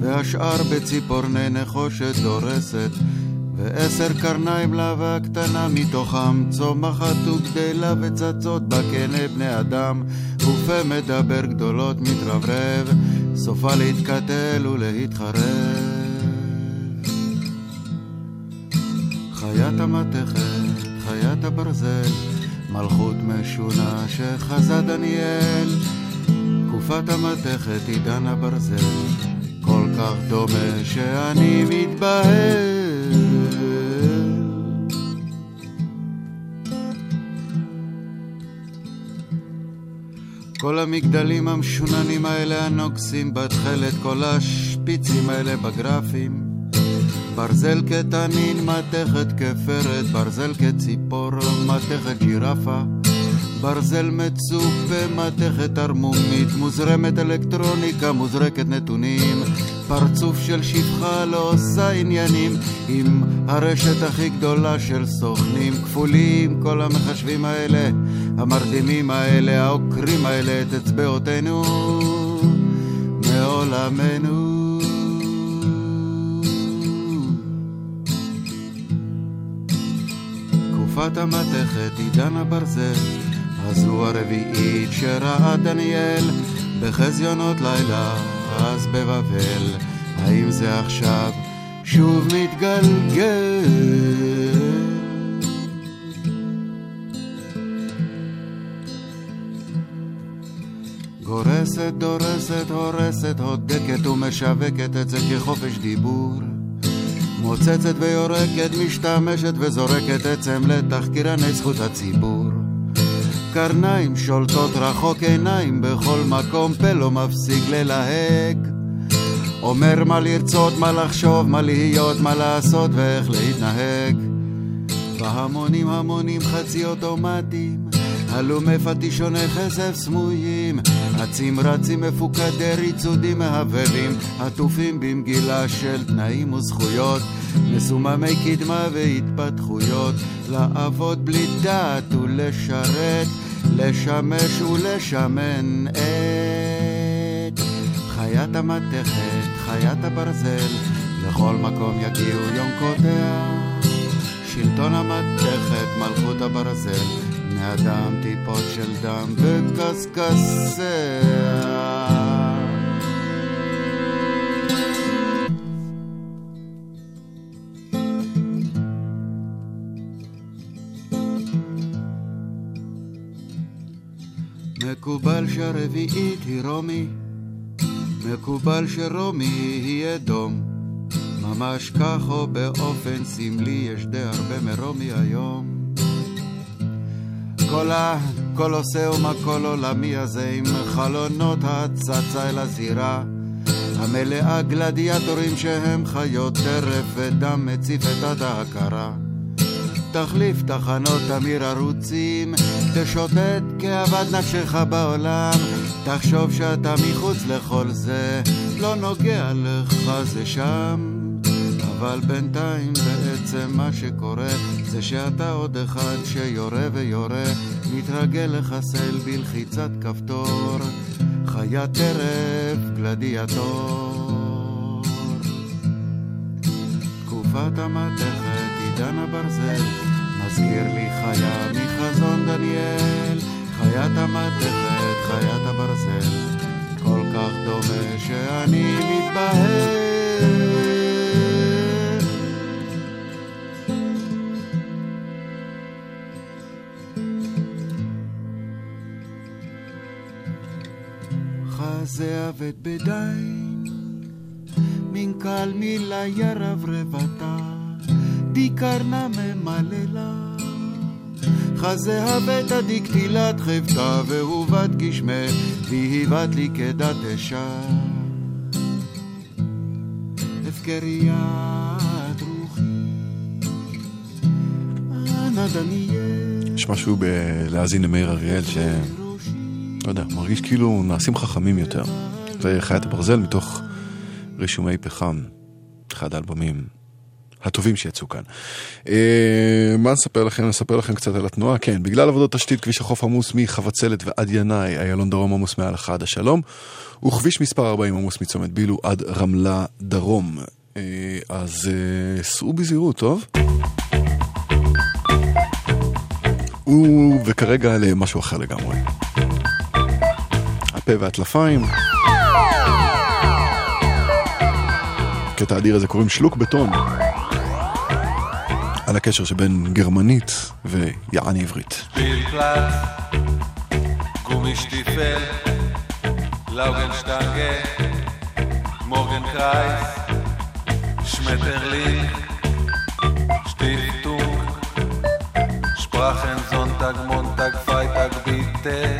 והשאר בציפורני נחושת דורסת. ועשר קרניים לה והקטנה מתוכם צומחת וגדלה וצצות בה כנה בני אדם ופה מדבר גדולות מתרברב סופה להתקטל ולהתחרב. חיית המתכת, חיית הברזל מלכות משונה שחזה דניאל. תקופת המתכת עידן הברזל כל כך דומה שאני מתבהל כל המגדלים המשוננים האלה הנוגסים בתכלת, כל השפיצים האלה בגרפים. ברזל כתנין, מתכת כפרת, ברזל כציפור, מתכת ג'ירפה. ברזל מצופה, מתכת ערמומית, מוזרמת אלקטרוניקה, מוזרקת נתונים, פרצוף של שפחה לא עושה עניינים. עם הרשת הכי גדולה של סוכנים כפולים כל המחשבים האלה, המרדימים האלה, העוקרים האלה את אצבעותינו מעולמנו. תקופת המתכת, עידן הברזל, הזו הרביעית שראה דניאל בחזיונות לילה, אז בבבל, האם זה עכשיו שוב מתגלגל? גורסת, דורסת, הורסת, הודקת ומשווקת את זה כחופש דיבור. מוצצת ויורקת, משתמשת וזורקת עצם לתחקירני זכות הציבור. קרניים שולטות רחוק עיניים בכל מקום, פה לא מפסיק ללהק. אומר מה לרצות, מה לחשוב, מה להיות, מה לעשות ואיך להתנהג. בהמונים המונים חצי אוטומטיים, הלומי פטישוני כסף סמויים, אצים רצים מפוקדי ריצודים מהבהבים, עטופים במגילה של תנאים וזכויות, מסוממי קדמה והתפתחויות, לעבוד בלי דעת ולשרת, לשמש ולשמן את חיית המתכת, חיית הברזל, לכל מקום יגיעו יונקותיה. שלטון המתכת, מלכות הברזל, בני טיפות של דם בקשקשיה. מקובל שהרביעית היא רומי, מקובל שרומי היא אדום. ממש כך או באופן סמלי יש די הרבה מרומי היום. כל ה... כל עושה ומכל עולמי הזה עם חלונות הצצה אל הזירה המלאה גלדיאטורים שהם חיות טרף ודם מציף את עד ההכרה תחליף תחנות תמיר ערוצים תשוטט כאוות נפשך בעולם. תחשוב שאתה מחוץ לכל זה לא נוגע לך זה שם. אבל בינתיים בעצם מה שקורה זה שאתה עוד אחד שיורה ויורה מתרגל לחסל בלחיצת כפתור. חיית טרף גלדיאטור. תקופת המתכת עידן הברזל מזכיר לי חיה מחזון דניאל חיית המתכת חיית הברזל כל כך דומה שאני מתבהל. חזה אבד בדין, מן קל מילה ירב רבתה, די קרנה ממללה. חזה אבד עדי קטילת חבטה, והובת גשמה, והיבת לי כדת אשה. הפקריית רוחי, אנא דניאל. יש משהו בלהאזין למאיר אריאל ש... לא יודע, מרגיש כאילו נעשים חכמים יותר. זה חיית הברזל מתוך רישומי פחם, אחד האלבומים הטובים שיצאו כאן. אה, מה נספר לכם? נספר לכם קצת על התנועה. כן, בגלל עבודות תשתית, כביש החוף עמוס מחבצלת ועד ינאי, איילון דרום עמוס מעל אחד השלום, וכביש מספר 40 עמוס מצומת בילו עד רמלה דרום. אה, אז אה, סעו בזהירות, טוב? וכרגע למשהו אחר לגמרי. הפה והטלפיים. קטע האדיר הזה קוראים שלוק בטון. על הקשר שבין גרמנית ויעני עברית. Sprachen Sonntag, Montag, Freitag, bitte.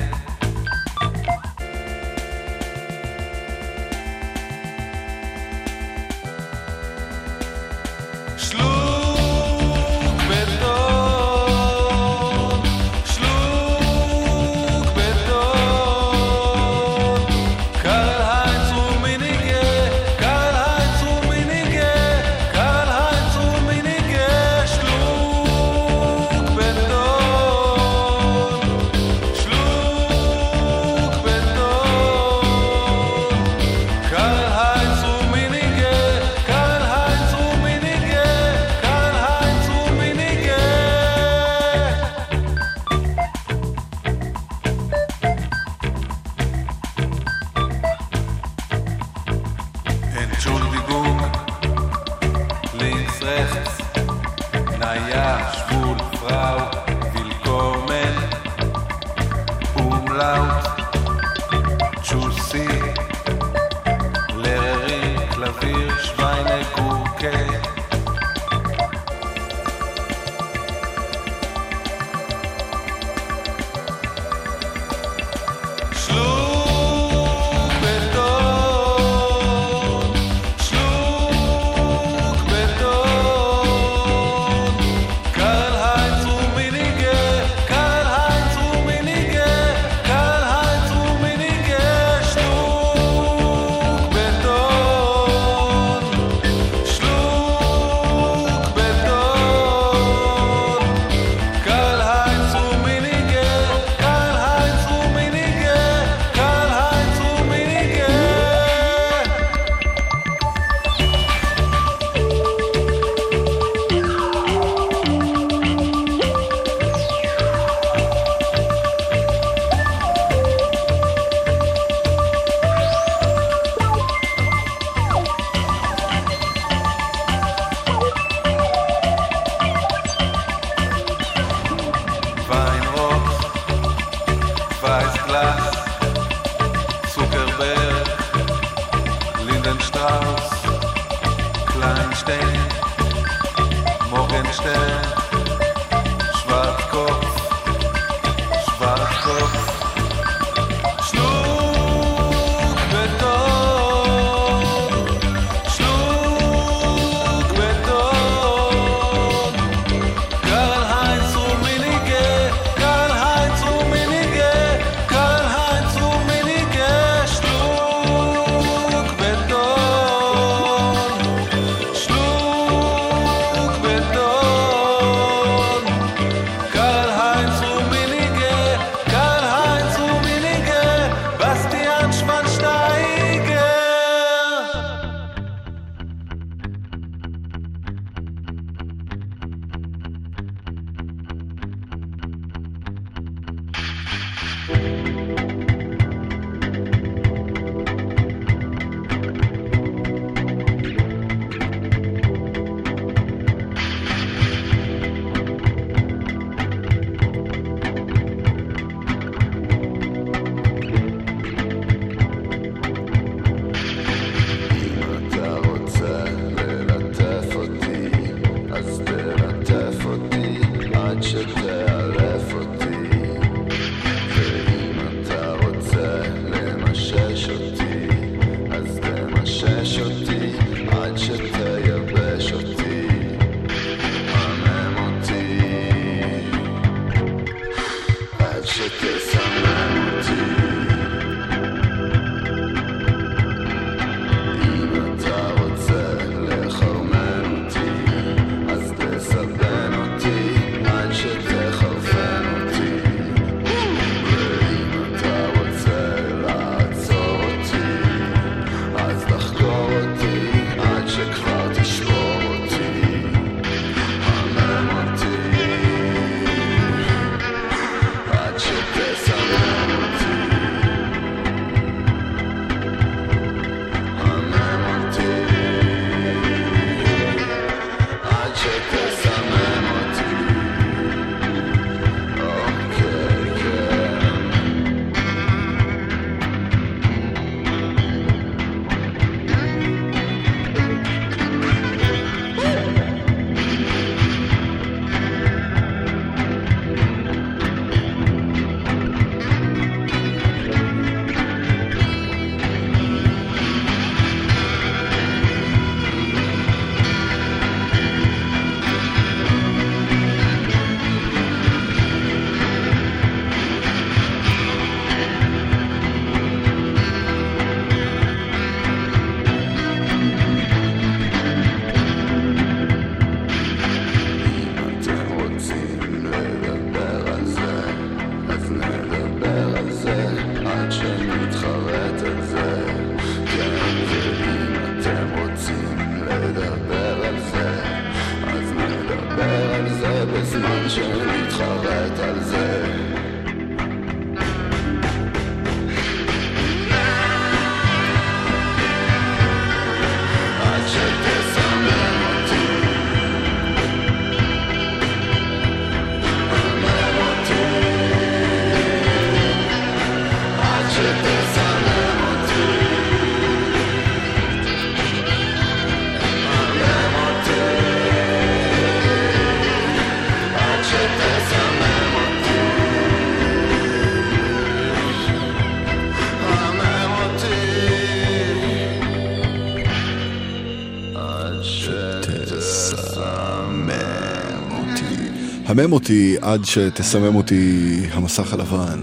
המם אותי עד שתסמם אותי המסך הלבן.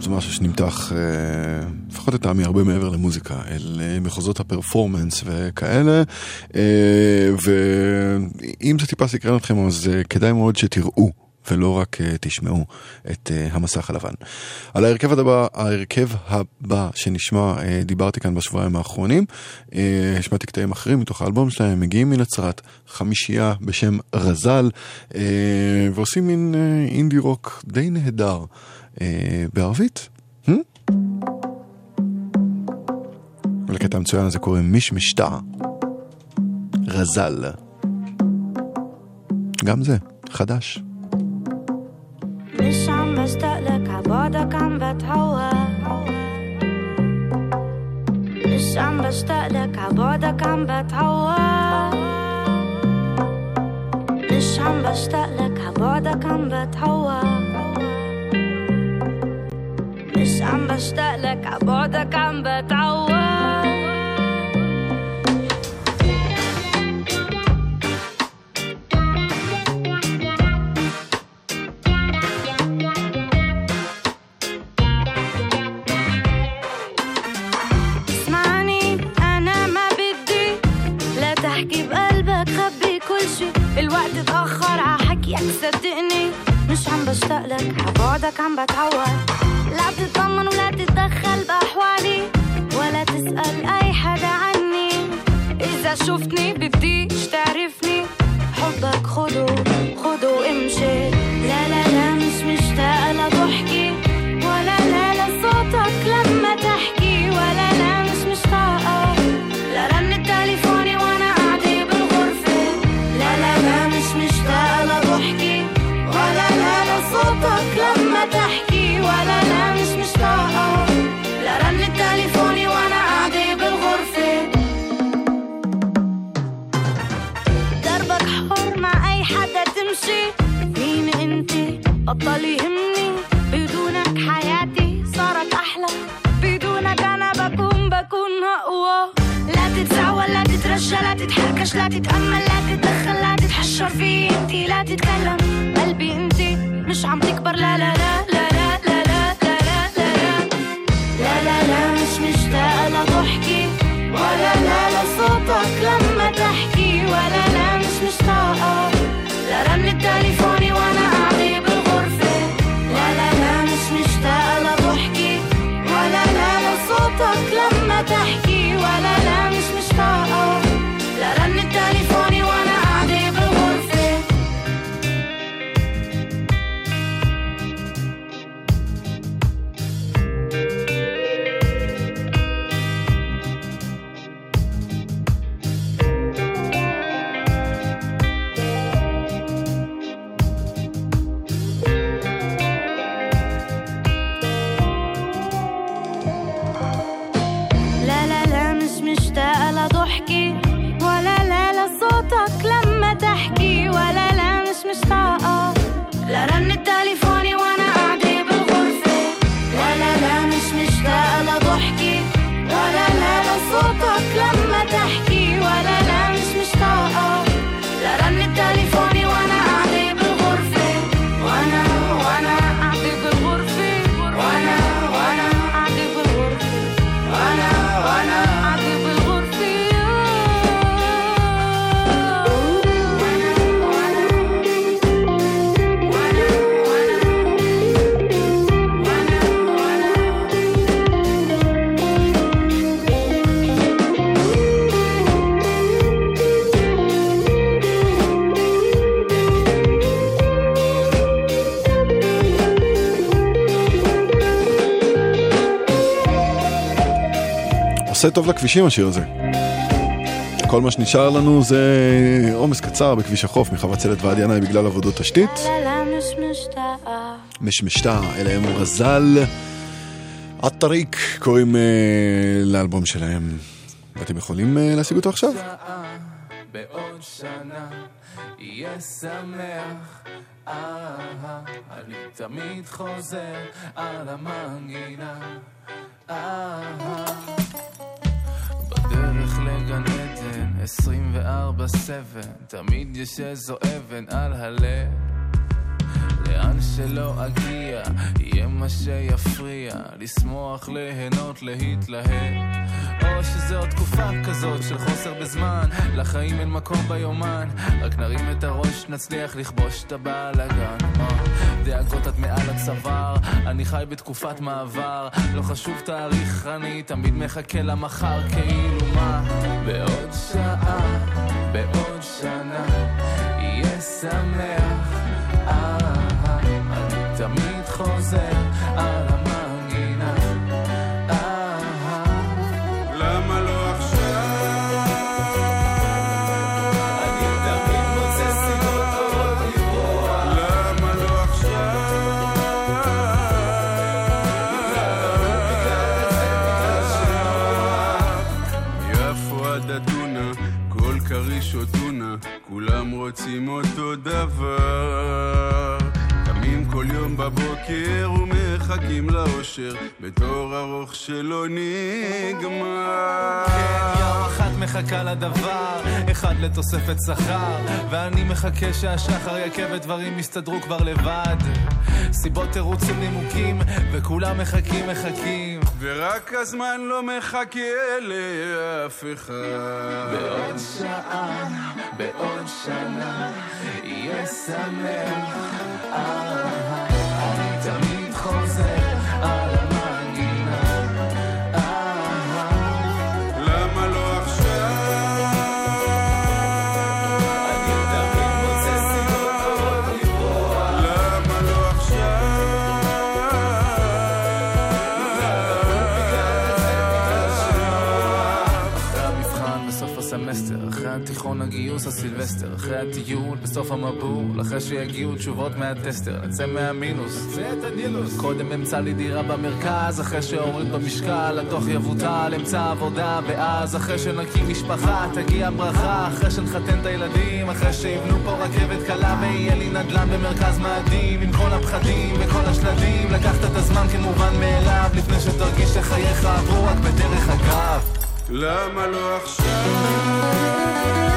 זה משהו שנמתח, אה, לפחות לטעמי, הרבה מעבר למוזיקה, אל אה, מחוזות הפרפורמנס וכאלה. אה, ואם זה טיפה סקרן אתכם, אז כדאי מאוד שתראו ולא רק uh, תשמעו את uh, המסך הלבן. על ההרכב הבא, ההרכב הבא שנשמע, uh, דיברתי כאן בשבועיים האחרונים, uh, השמעתי קטעים אחרים מתוך האלבום שלהם, מגיעים מנצרת, חמישייה בשם רזל, uh, ועושים מין uh, אינדי רוק די נהדר uh, בערבית. Hmm? לקטע המצוין הזה קוראים מיש מישמשתע, רזל. גם זה, חדש. مش عم بشتاقلك عبعدك عم بتهوى مش عم بشتاقلك عبعدك عم بتهوى مش عم بشتاقلك عبعدك عم بتهوى مش عم بشتاقلك عبعدك عم بتعوى صدقني مش عم بشتاق لك عبعدك عم بتعود لا بتطمن ولا تتدخل بأحوالي ولا تسأل أي حدا عني. إذا شفتني بديش تعرفني حبك خدو خدو امشي. لا لا لا مش مشتاقة لضحكي بطل يهمني بدونك حياتي صارت أحلى بدونك أنا بكون بكون اقوى لا تتزعول لا تترجى لا تتحركش لا تتامل لا تتدخل لا تتحشر في انت لا تتكلم قلبي انت مش عم تكبر لا لا لا لا لا لا لا لا لا لا لا لا لا مش مشتاقة لضحكي ولا لا لصوتك لما تحكي ولا لا עושה טוב לכבישים השיר הזה. כל מה שנשאר לנו זה עומס קצר בכביש החוף מחוות צלת ועד ינאי בגלל עבודות תשתית. משמשתה, אלה הם רזל. עטריק קוראים uh, לאלבום שלהם. ואתם יכולים uh, להשיג אותו עכשיו? בעוד שנה יהיה שמח, אה, אני תמיד חוזר על המנגינה. בדרך לגן עדן, 24/7, תמיד יש איזו אבן על הלב. לאן שלא אגיע, יהיה מה שיפריע, לשמוח, ליהנות, להתלהב. או שזו תקופה כזאת של חוסר בזמן, לחיים אין מקום ביומן, רק נרים את הראש, נצליח לכבוש את הבלאגן. אה, דאגות עד מעל הצוואר, אני חי בתקופת מעבר, לא חשוב תאריך, אני תמיד מחכה למחר, כאילו מה? בעוד שעה, בעוד שנה, יהיה שמח. רוצים אותו דבר. קמים כל יום בבוקר ומחכים לאושר, בתור ארוך שלא נגמר. כן, יום אחת מחכה לדבר, אחד לתוספת שכר, ואני מחכה שהשחר יכה ודברים יסתדרו כבר לבד. סיבות תירוצים נימוקים, וכולם מחכים מחכים. ורק הזמן לא מחכה לאף אחד. בעוד שעה, בעוד שנה, יהיה שמח. הסמסטר, אחרי התיכון הגיוס הסילבסטר, אחרי הטיול בסוף המבול, אחרי שיגיעו תשובות מהטסטר, נצא מהמינוס, נחצה את הנילוס. קודם אמצא לי דירה במרכז, אחרי שאוריד במשקל, הדוח יבוטל, אמצא עבודה, ואז אחרי שנקים משפחה, תגיע ברכה, אחרי שנחתן את הילדים, אחרי שיבנו פה רכבת קלה ויהיה לי נדל"ן במרכז מאדים, עם כל הפחדים וכל השלדים, לקחת את הזמן כמובן מאליו, לפני שתרגיש שחייך עברו רק בדרך אגב. למה לא עכשיו?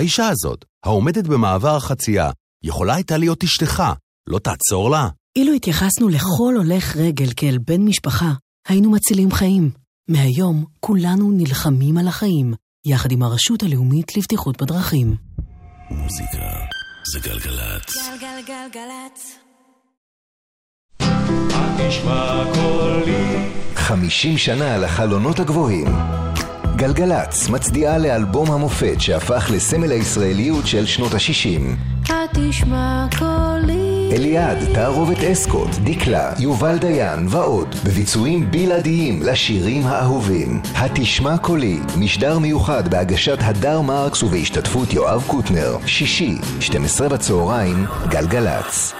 האישה הזאת, העומדת במעבר החצייה, יכולה הייתה להיות אשתך. לא תעצור לה? אילו התייחסנו לכל הולך רגל כאל בן משפחה, היינו מצילים חיים. מהיום כולנו נלחמים על החיים, יחד עם הרשות הלאומית לבטיחות בדרכים. מוזיקה זה גלגלצ. גלגלגלגלצ. תשמע קולי 50 שנה לחלונות הגבוהים. גלגלצ מצדיעה לאלבום המופת שהפך לסמל הישראליות של שנות ה-60. התשמע קולי. אליעד, תערובת אסקוט, דיקלה, יובל דיין ועוד, בביצועים בלעדיים לשירים האהובים. התשמע קולי, משדר מיוחד בהגשת הדר מרקס ובהשתתפות יואב קוטנר. שישי, 12 בצהריים, גלגלצ.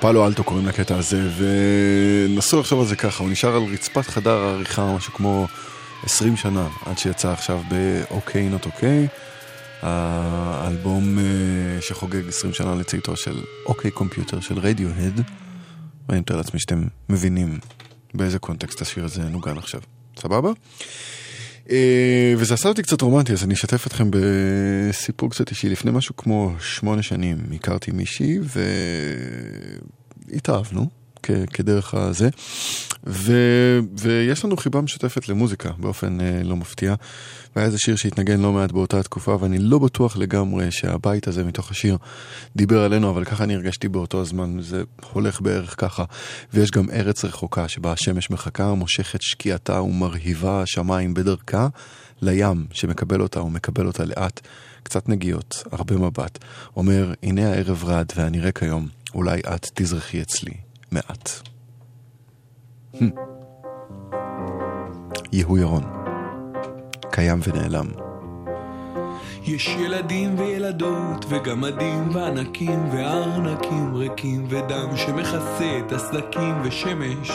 פאלו אלטו קוראים לקטע הזה, ונסו לחשוב על זה ככה, הוא נשאר על רצפת חדר העריכה משהו כמו 20 שנה, עד שיצא עכשיו ב-אוקיי נוט אוקיי, האלבום אה, שחוגג 20 שנה לצאתו של אוקיי קומפיוטר של רדיוהד, ואני מתאר לעצמי שאתם מבינים באיזה קונטקסט השיר הזה נוגן עכשיו, סבבה? אה, וזה עשה אותי קצת רומנטי, אז אני אשתף אתכם בסיפור קצת אישי. לפני משהו כמו שמונה שנים הכרתי מישהי והתאהבנו. כ- כדרך הזה, ו, ויש לנו חיבה משותפת למוזיקה באופן אה, לא מפתיע, והיה איזה שיר שהתנגן לא מעט באותה תקופה, ואני לא בטוח לגמרי שהבית הזה מתוך השיר דיבר עלינו, אבל ככה אני הרגשתי באותו הזמן, זה הולך בערך ככה. ויש גם ארץ רחוקה שבה השמש מחכה, מושכת שקיעתה ומרהיבה השמיים בדרכה לים שמקבל אותה ומקבל אותה לאט. קצת נגיעות, הרבה מבט. אומר, הנה הערב רד ואני ריק היום, אולי את תזרחי אצלי מעט. יהוא ירון, קיים ונעלם. יש ילדים וילדות וגמדים וענקים וארנקים ריקים ודם שמכסה את הסדקים ושמש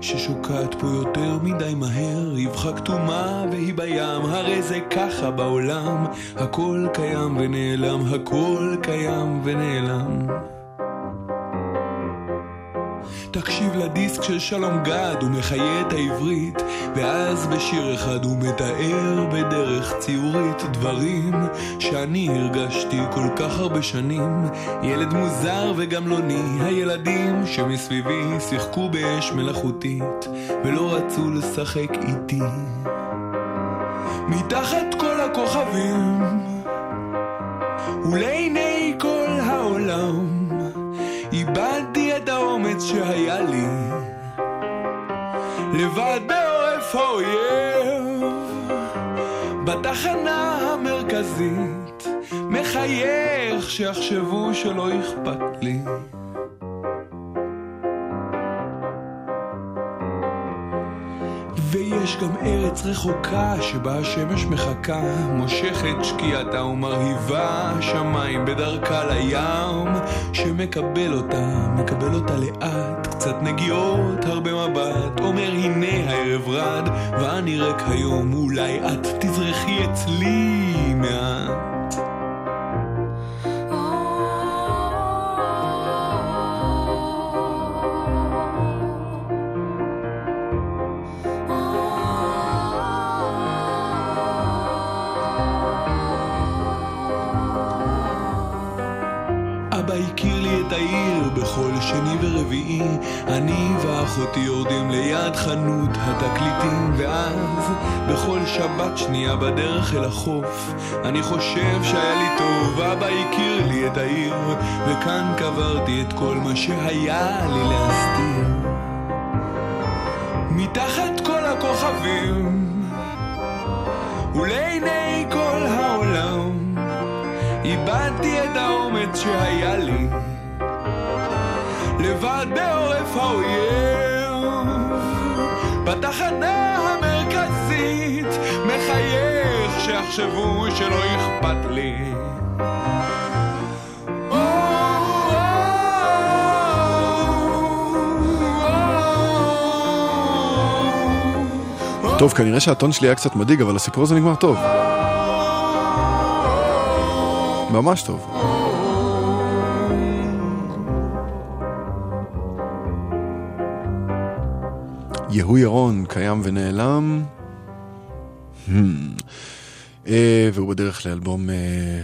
ששוקעת פה יותר מדי מהר, אבחה כתומה והיא בים, הרי זה ככה בעולם, הכל קיים ונעלם, הכל קיים ונעלם. תקשיב לדיסק של שלום גד, הוא מחיה את העברית, ואז בשיר אחד הוא מתאר בדרך ציורית דברים שאני הרגשתי כל כך הרבה שנים. ילד מוזר וגמלוני, הילדים שמסביבי שיחקו באש מלאכותית, ולא רצו לשחק איתי. מתחת כל הכוכבים, ולעיני כל העולם, איבדתי את האומץ שהיה לי. לבד בעורף האויב בתחנה המרכזית מחייך שיחשבו שלא אכפת לי ויש גם ארץ רחוקה שבה השמש מחכה, מושכת שקיעתה ומרהיבה השמיים בדרכה לים, שמקבל אותה, מקבל אותה לאט, קצת נגיעות, הרבה מבט, אומר הנה הערב רד, ואני ריק היום, אולי את תזרחי אצלי מעט. שני ורביעי אני ואחותי יורדים ליד חנות התקליטים ואז בכל שבת שנייה בדרך אל החוף אני חושב שהיה לי טוב אבא הכיר לי את העיר וכאן קברתי את כל מה שהיה לי להסתיר. מתחת כל הכוכבים ולעיני כל העולם איבדתי את האומץ שהיה לי לבד בעורף האויב בתחנה המרכזית מחייך שיחשבו שלא אכפת לי טוב, כנראה שהטון שלי היה קצת מדאיג, אבל הסיפור הזה נגמר טוב. ממש טוב. יהוא ירון קיים ונעלם. Hmm. אה, והוא בדרך לאלבום אה,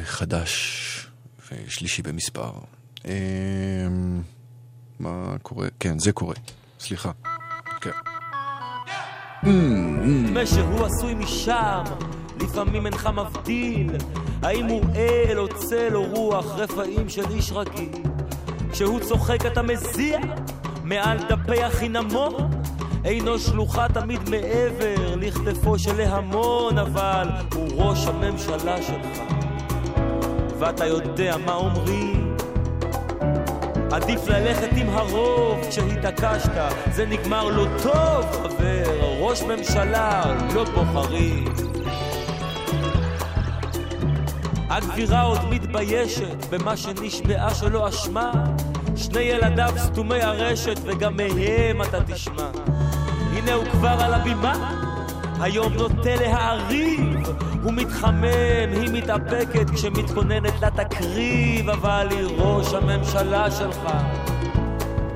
חדש ושלישי במספר. אה, מה קורה? כן, זה קורה. סליחה. כן. נדמה שהוא עשוי משם, לפעמים אינך מבדיל האם הוא אל או צל או רוח, רפאים של איש רגיל. כשהוא צוחק אתה מזיע מעל דפי החינמון, אינו שלוחה תמיד מעבר לכתפו של ההמון, אבל הוא ראש הממשלה שלך. ואתה יודע מה אומרים. עדיף ללכת עם הרוב כשהתעקשת, זה נגמר לא טוב, חבר, ראש ממשלה לא בוחרים. הגבירה עוד מתביישת במה שנשבעה שלא אשמה, שני ילדיו סתומי הרשת, וגם מהם אתה תשמע. הנה הוא כבר על הבימה, היום נוטה להעריב, הוא מתחמם, היא מתאפקת כשמתכוננת לה תקריב, אבל היא ראש הממשלה שלך,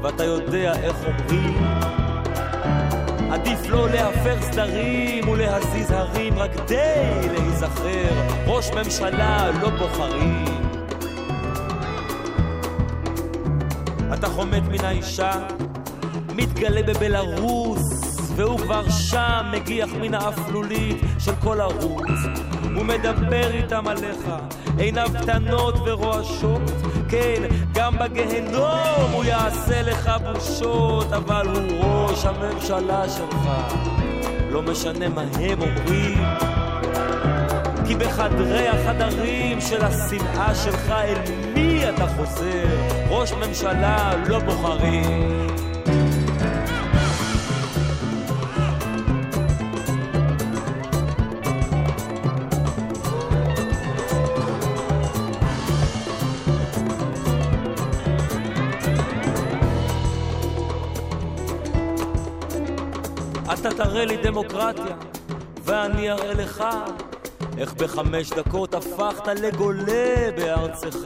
ואתה יודע איך אומרים. עדיף לא להפר סדרים ולהזיז הרים רק כדי להיזכר, ראש ממשלה לא בוחרים. אתה חומק מן האישה, מתגלה בבלארוס, והוא כבר שם מגיח מן האפלולית של כל ערוץ. הוא מדבר איתם עליך, עיניו קטנות ורועשות, כן, גם בגהנום הוא יעשה לך בושות, אבל הוא ראש הממשלה שלך. לא משנה מה הם אומרים, כי בחדרי החדרים של השנאה שלך אל מי אתה חוזר? ראש ממשלה לא בוחרים. אתה תראה לי דמוקרטיה, ואני אראה לך איך בחמש דקות הפכת לגולה בארצך.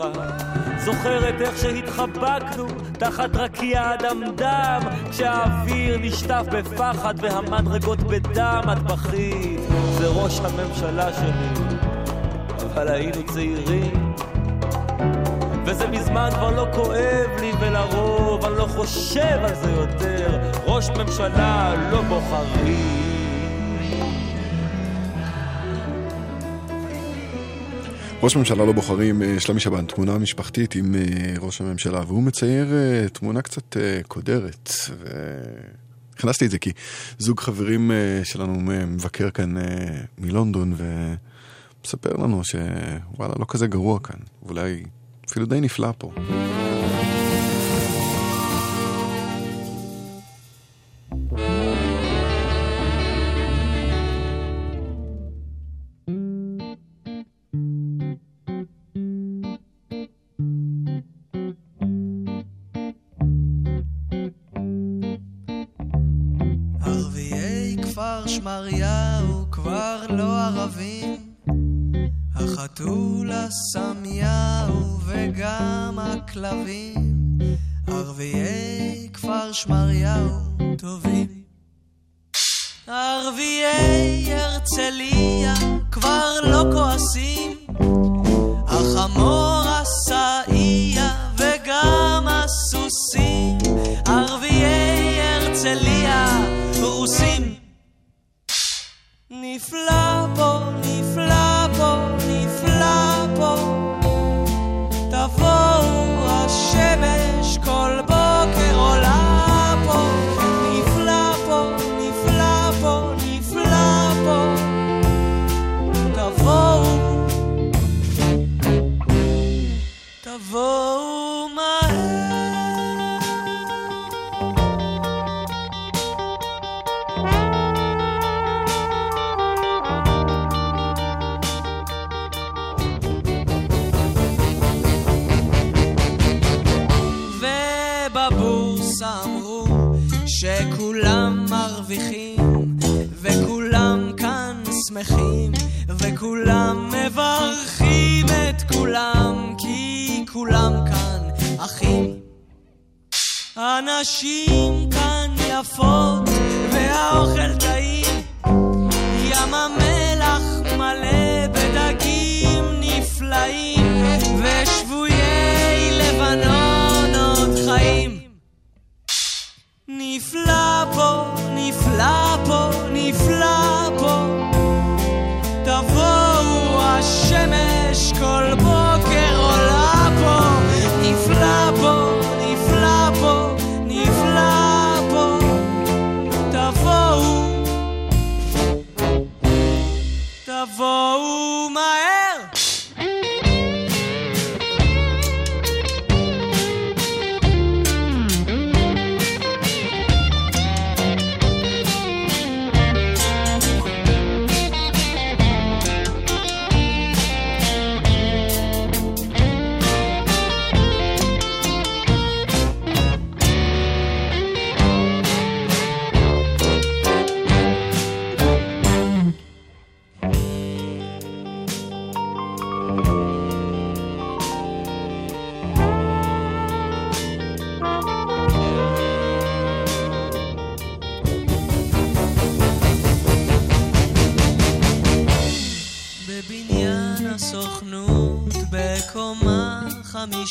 זוכרת איך שהתחבקנו תחת רקיע אדם-דם, כשהאוויר נשטף בפחד והמדרגות בדם, את בכית, זה ראש הממשלה שלי. אבל היינו צעירים, וזה מזמן כבר לא כואב לי, ולרוב אני לא חושב על זה יותר. ראש ממשלה לא בוחרים. ראש ממשלה לא בוחרים, אה, שלומי שבן, תמונה משפחתית עם אה, ראש הממשלה, והוא מצייר אה, תמונה קצת קודרת. והכנסתי את זה כי זוג חברים שלנו מבקר כאן מלונדון ומספר לנו שוואלה, לא כזה גרוע כאן, ואולי אפילו די נפלא פה. she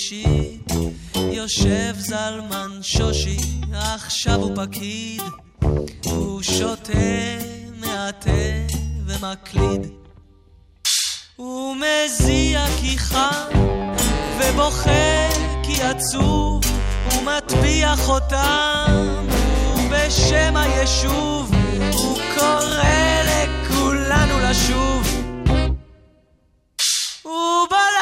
חמישית יושב זלמן שושי, עכשיו הוא פקיד הוא שותה מעטה ומקליד. הוא מזיע כי חם ובוכה כי עצוב הוא מטביע חותם ובשם היישוב הוא קורא לכולנו לשוב. ובלילה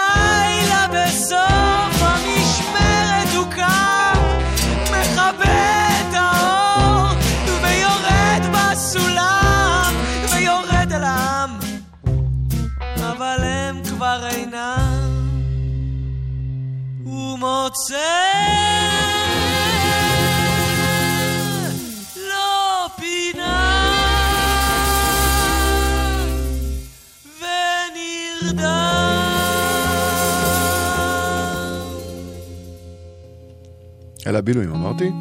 מוצא לא פינה. ונרדם אלה הבילויים, אמרתי?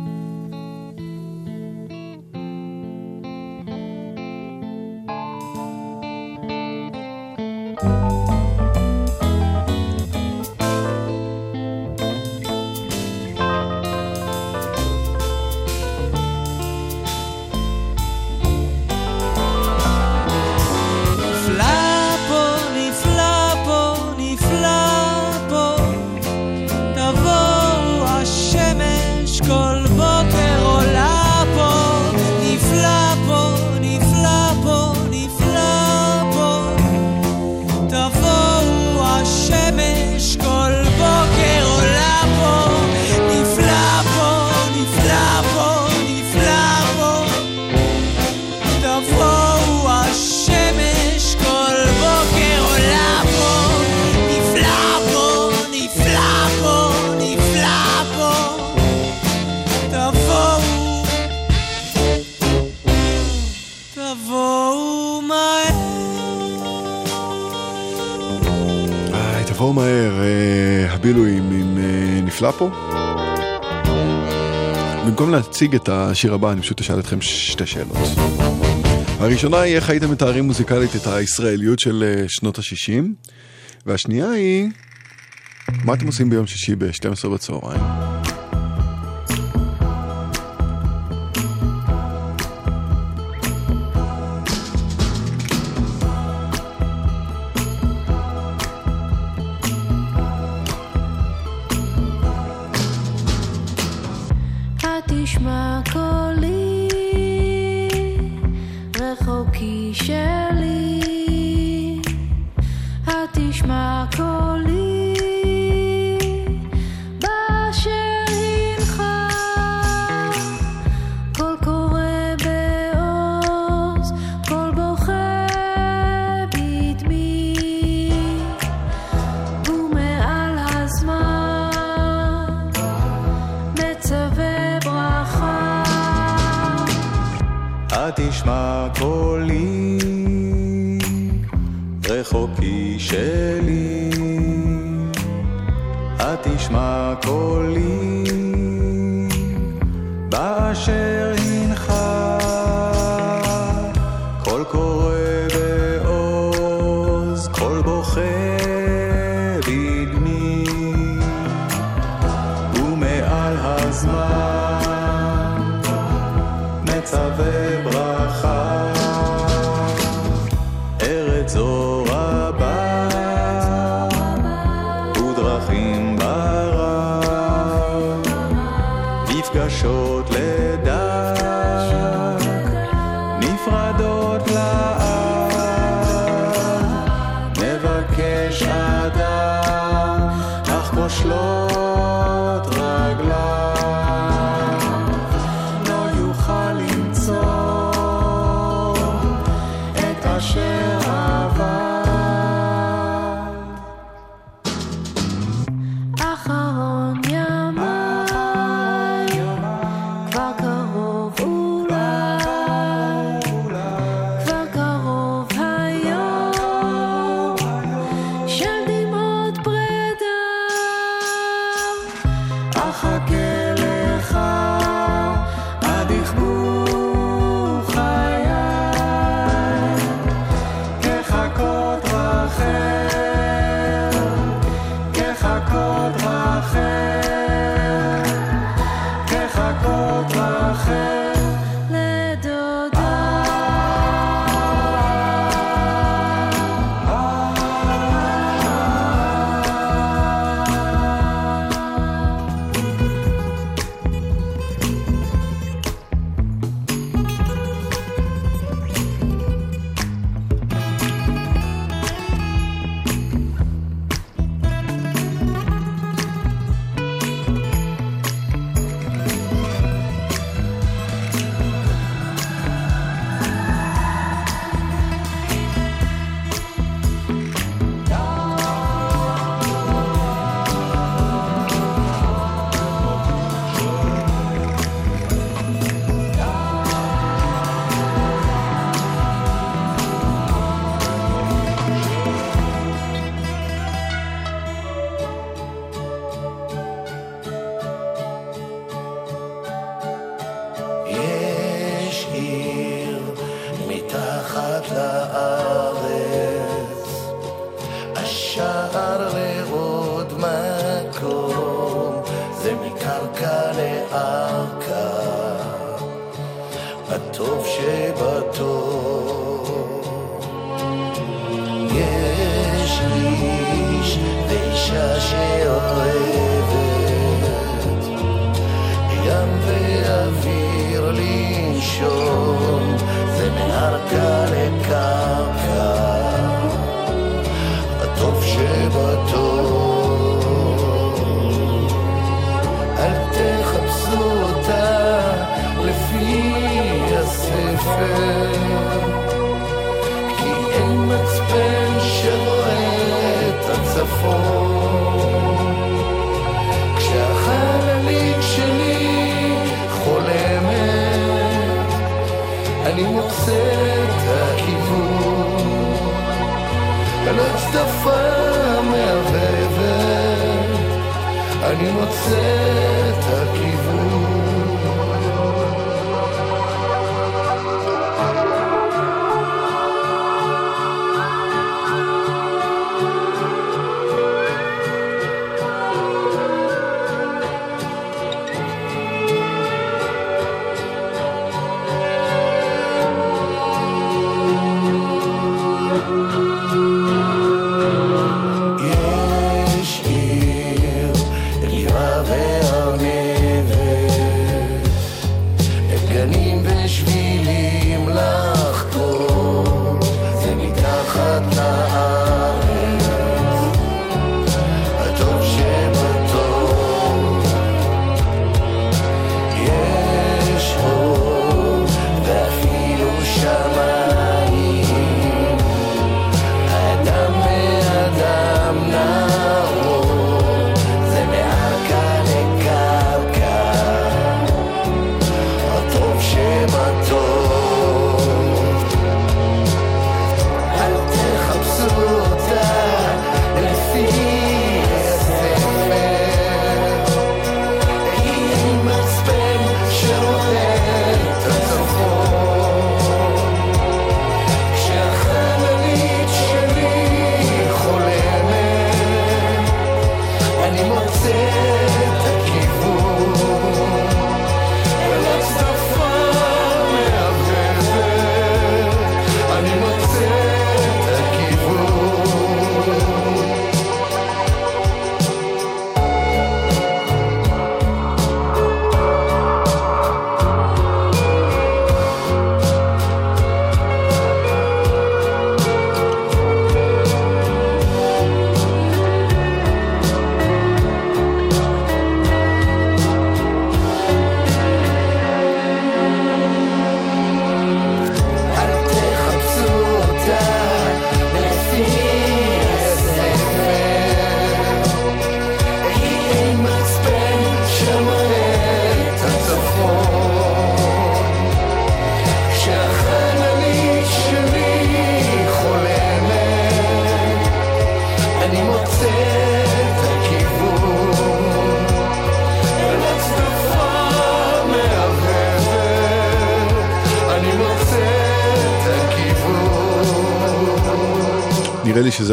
נפלא פה. במקום להציג את השיר הבא, אני פשוט אשאל אתכם שתי שאלות. הראשונה היא איך הייתם מתארים מוזיקלית את הישראליות של אה, שנות ה-60, והשנייה היא, מה אתם עושים ביום שישי ב-12 בצהריים?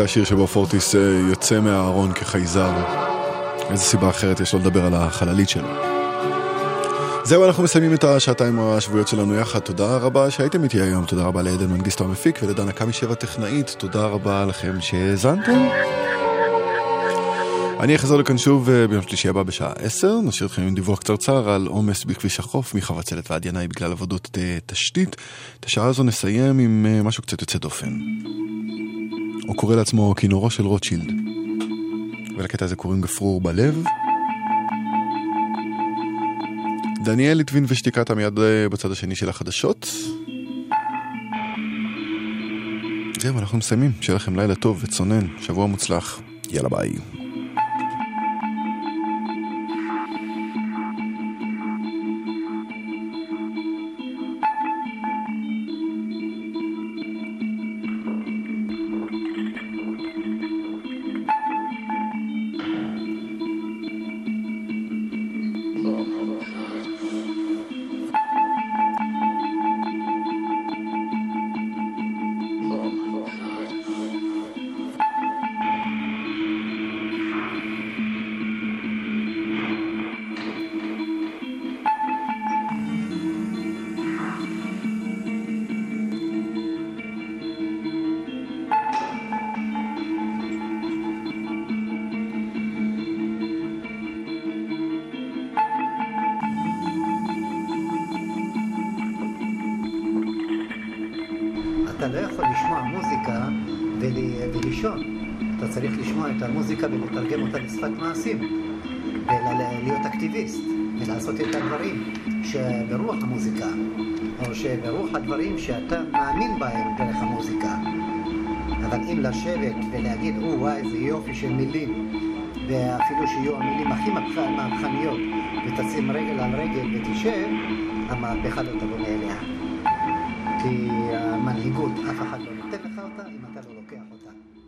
השיר שבו פורטיס אה, יוצא מהארון כחייזר. איזה סיבה אחרת יש לו לדבר על החללית שלו. זהו, אנחנו מסיימים את השעתיים השבועיות שלנו יחד. תודה רבה שהייתם איתי היום, תודה רבה לעדן מנגיסטו המפיק ולדנה קמי שבע טכנאית, תודה רבה לכם שהאזנתם. אני אחזור לכאן שוב אה, ביום שלישי הבא בשעה 10, נשאיר אתכם עם דיווח קצרצר על עומס בכביש החוף מחבצלת ועד ינאי בגלל עבודות אה, תשתית. את השעה הזו נסיים עם משהו קצת יוצא דופן. הוא קורא לעצמו כינורו של רוטשילד. ולקטע הזה קוראים גפרור בלב. דניאל ליטבין ושתיקת מיד אה, בצד השני של החדשות. זהו, אנחנו מסיימים. שיהיה לכם לילה טוב וצונן, שבוע מוצלח. יאללה ביי. שאתה מאמין בהם דרך המוזיקה. אבל אם לשבת ולהגיד, או וואי, איזה יופי של מילים, ואפילו שיהיו המילים הכי מהפכ- מהפכניות, ותשים רגל על רגל ותשב, המהפכה לא תבוא מאליה. כי המנהיגות, אף אחד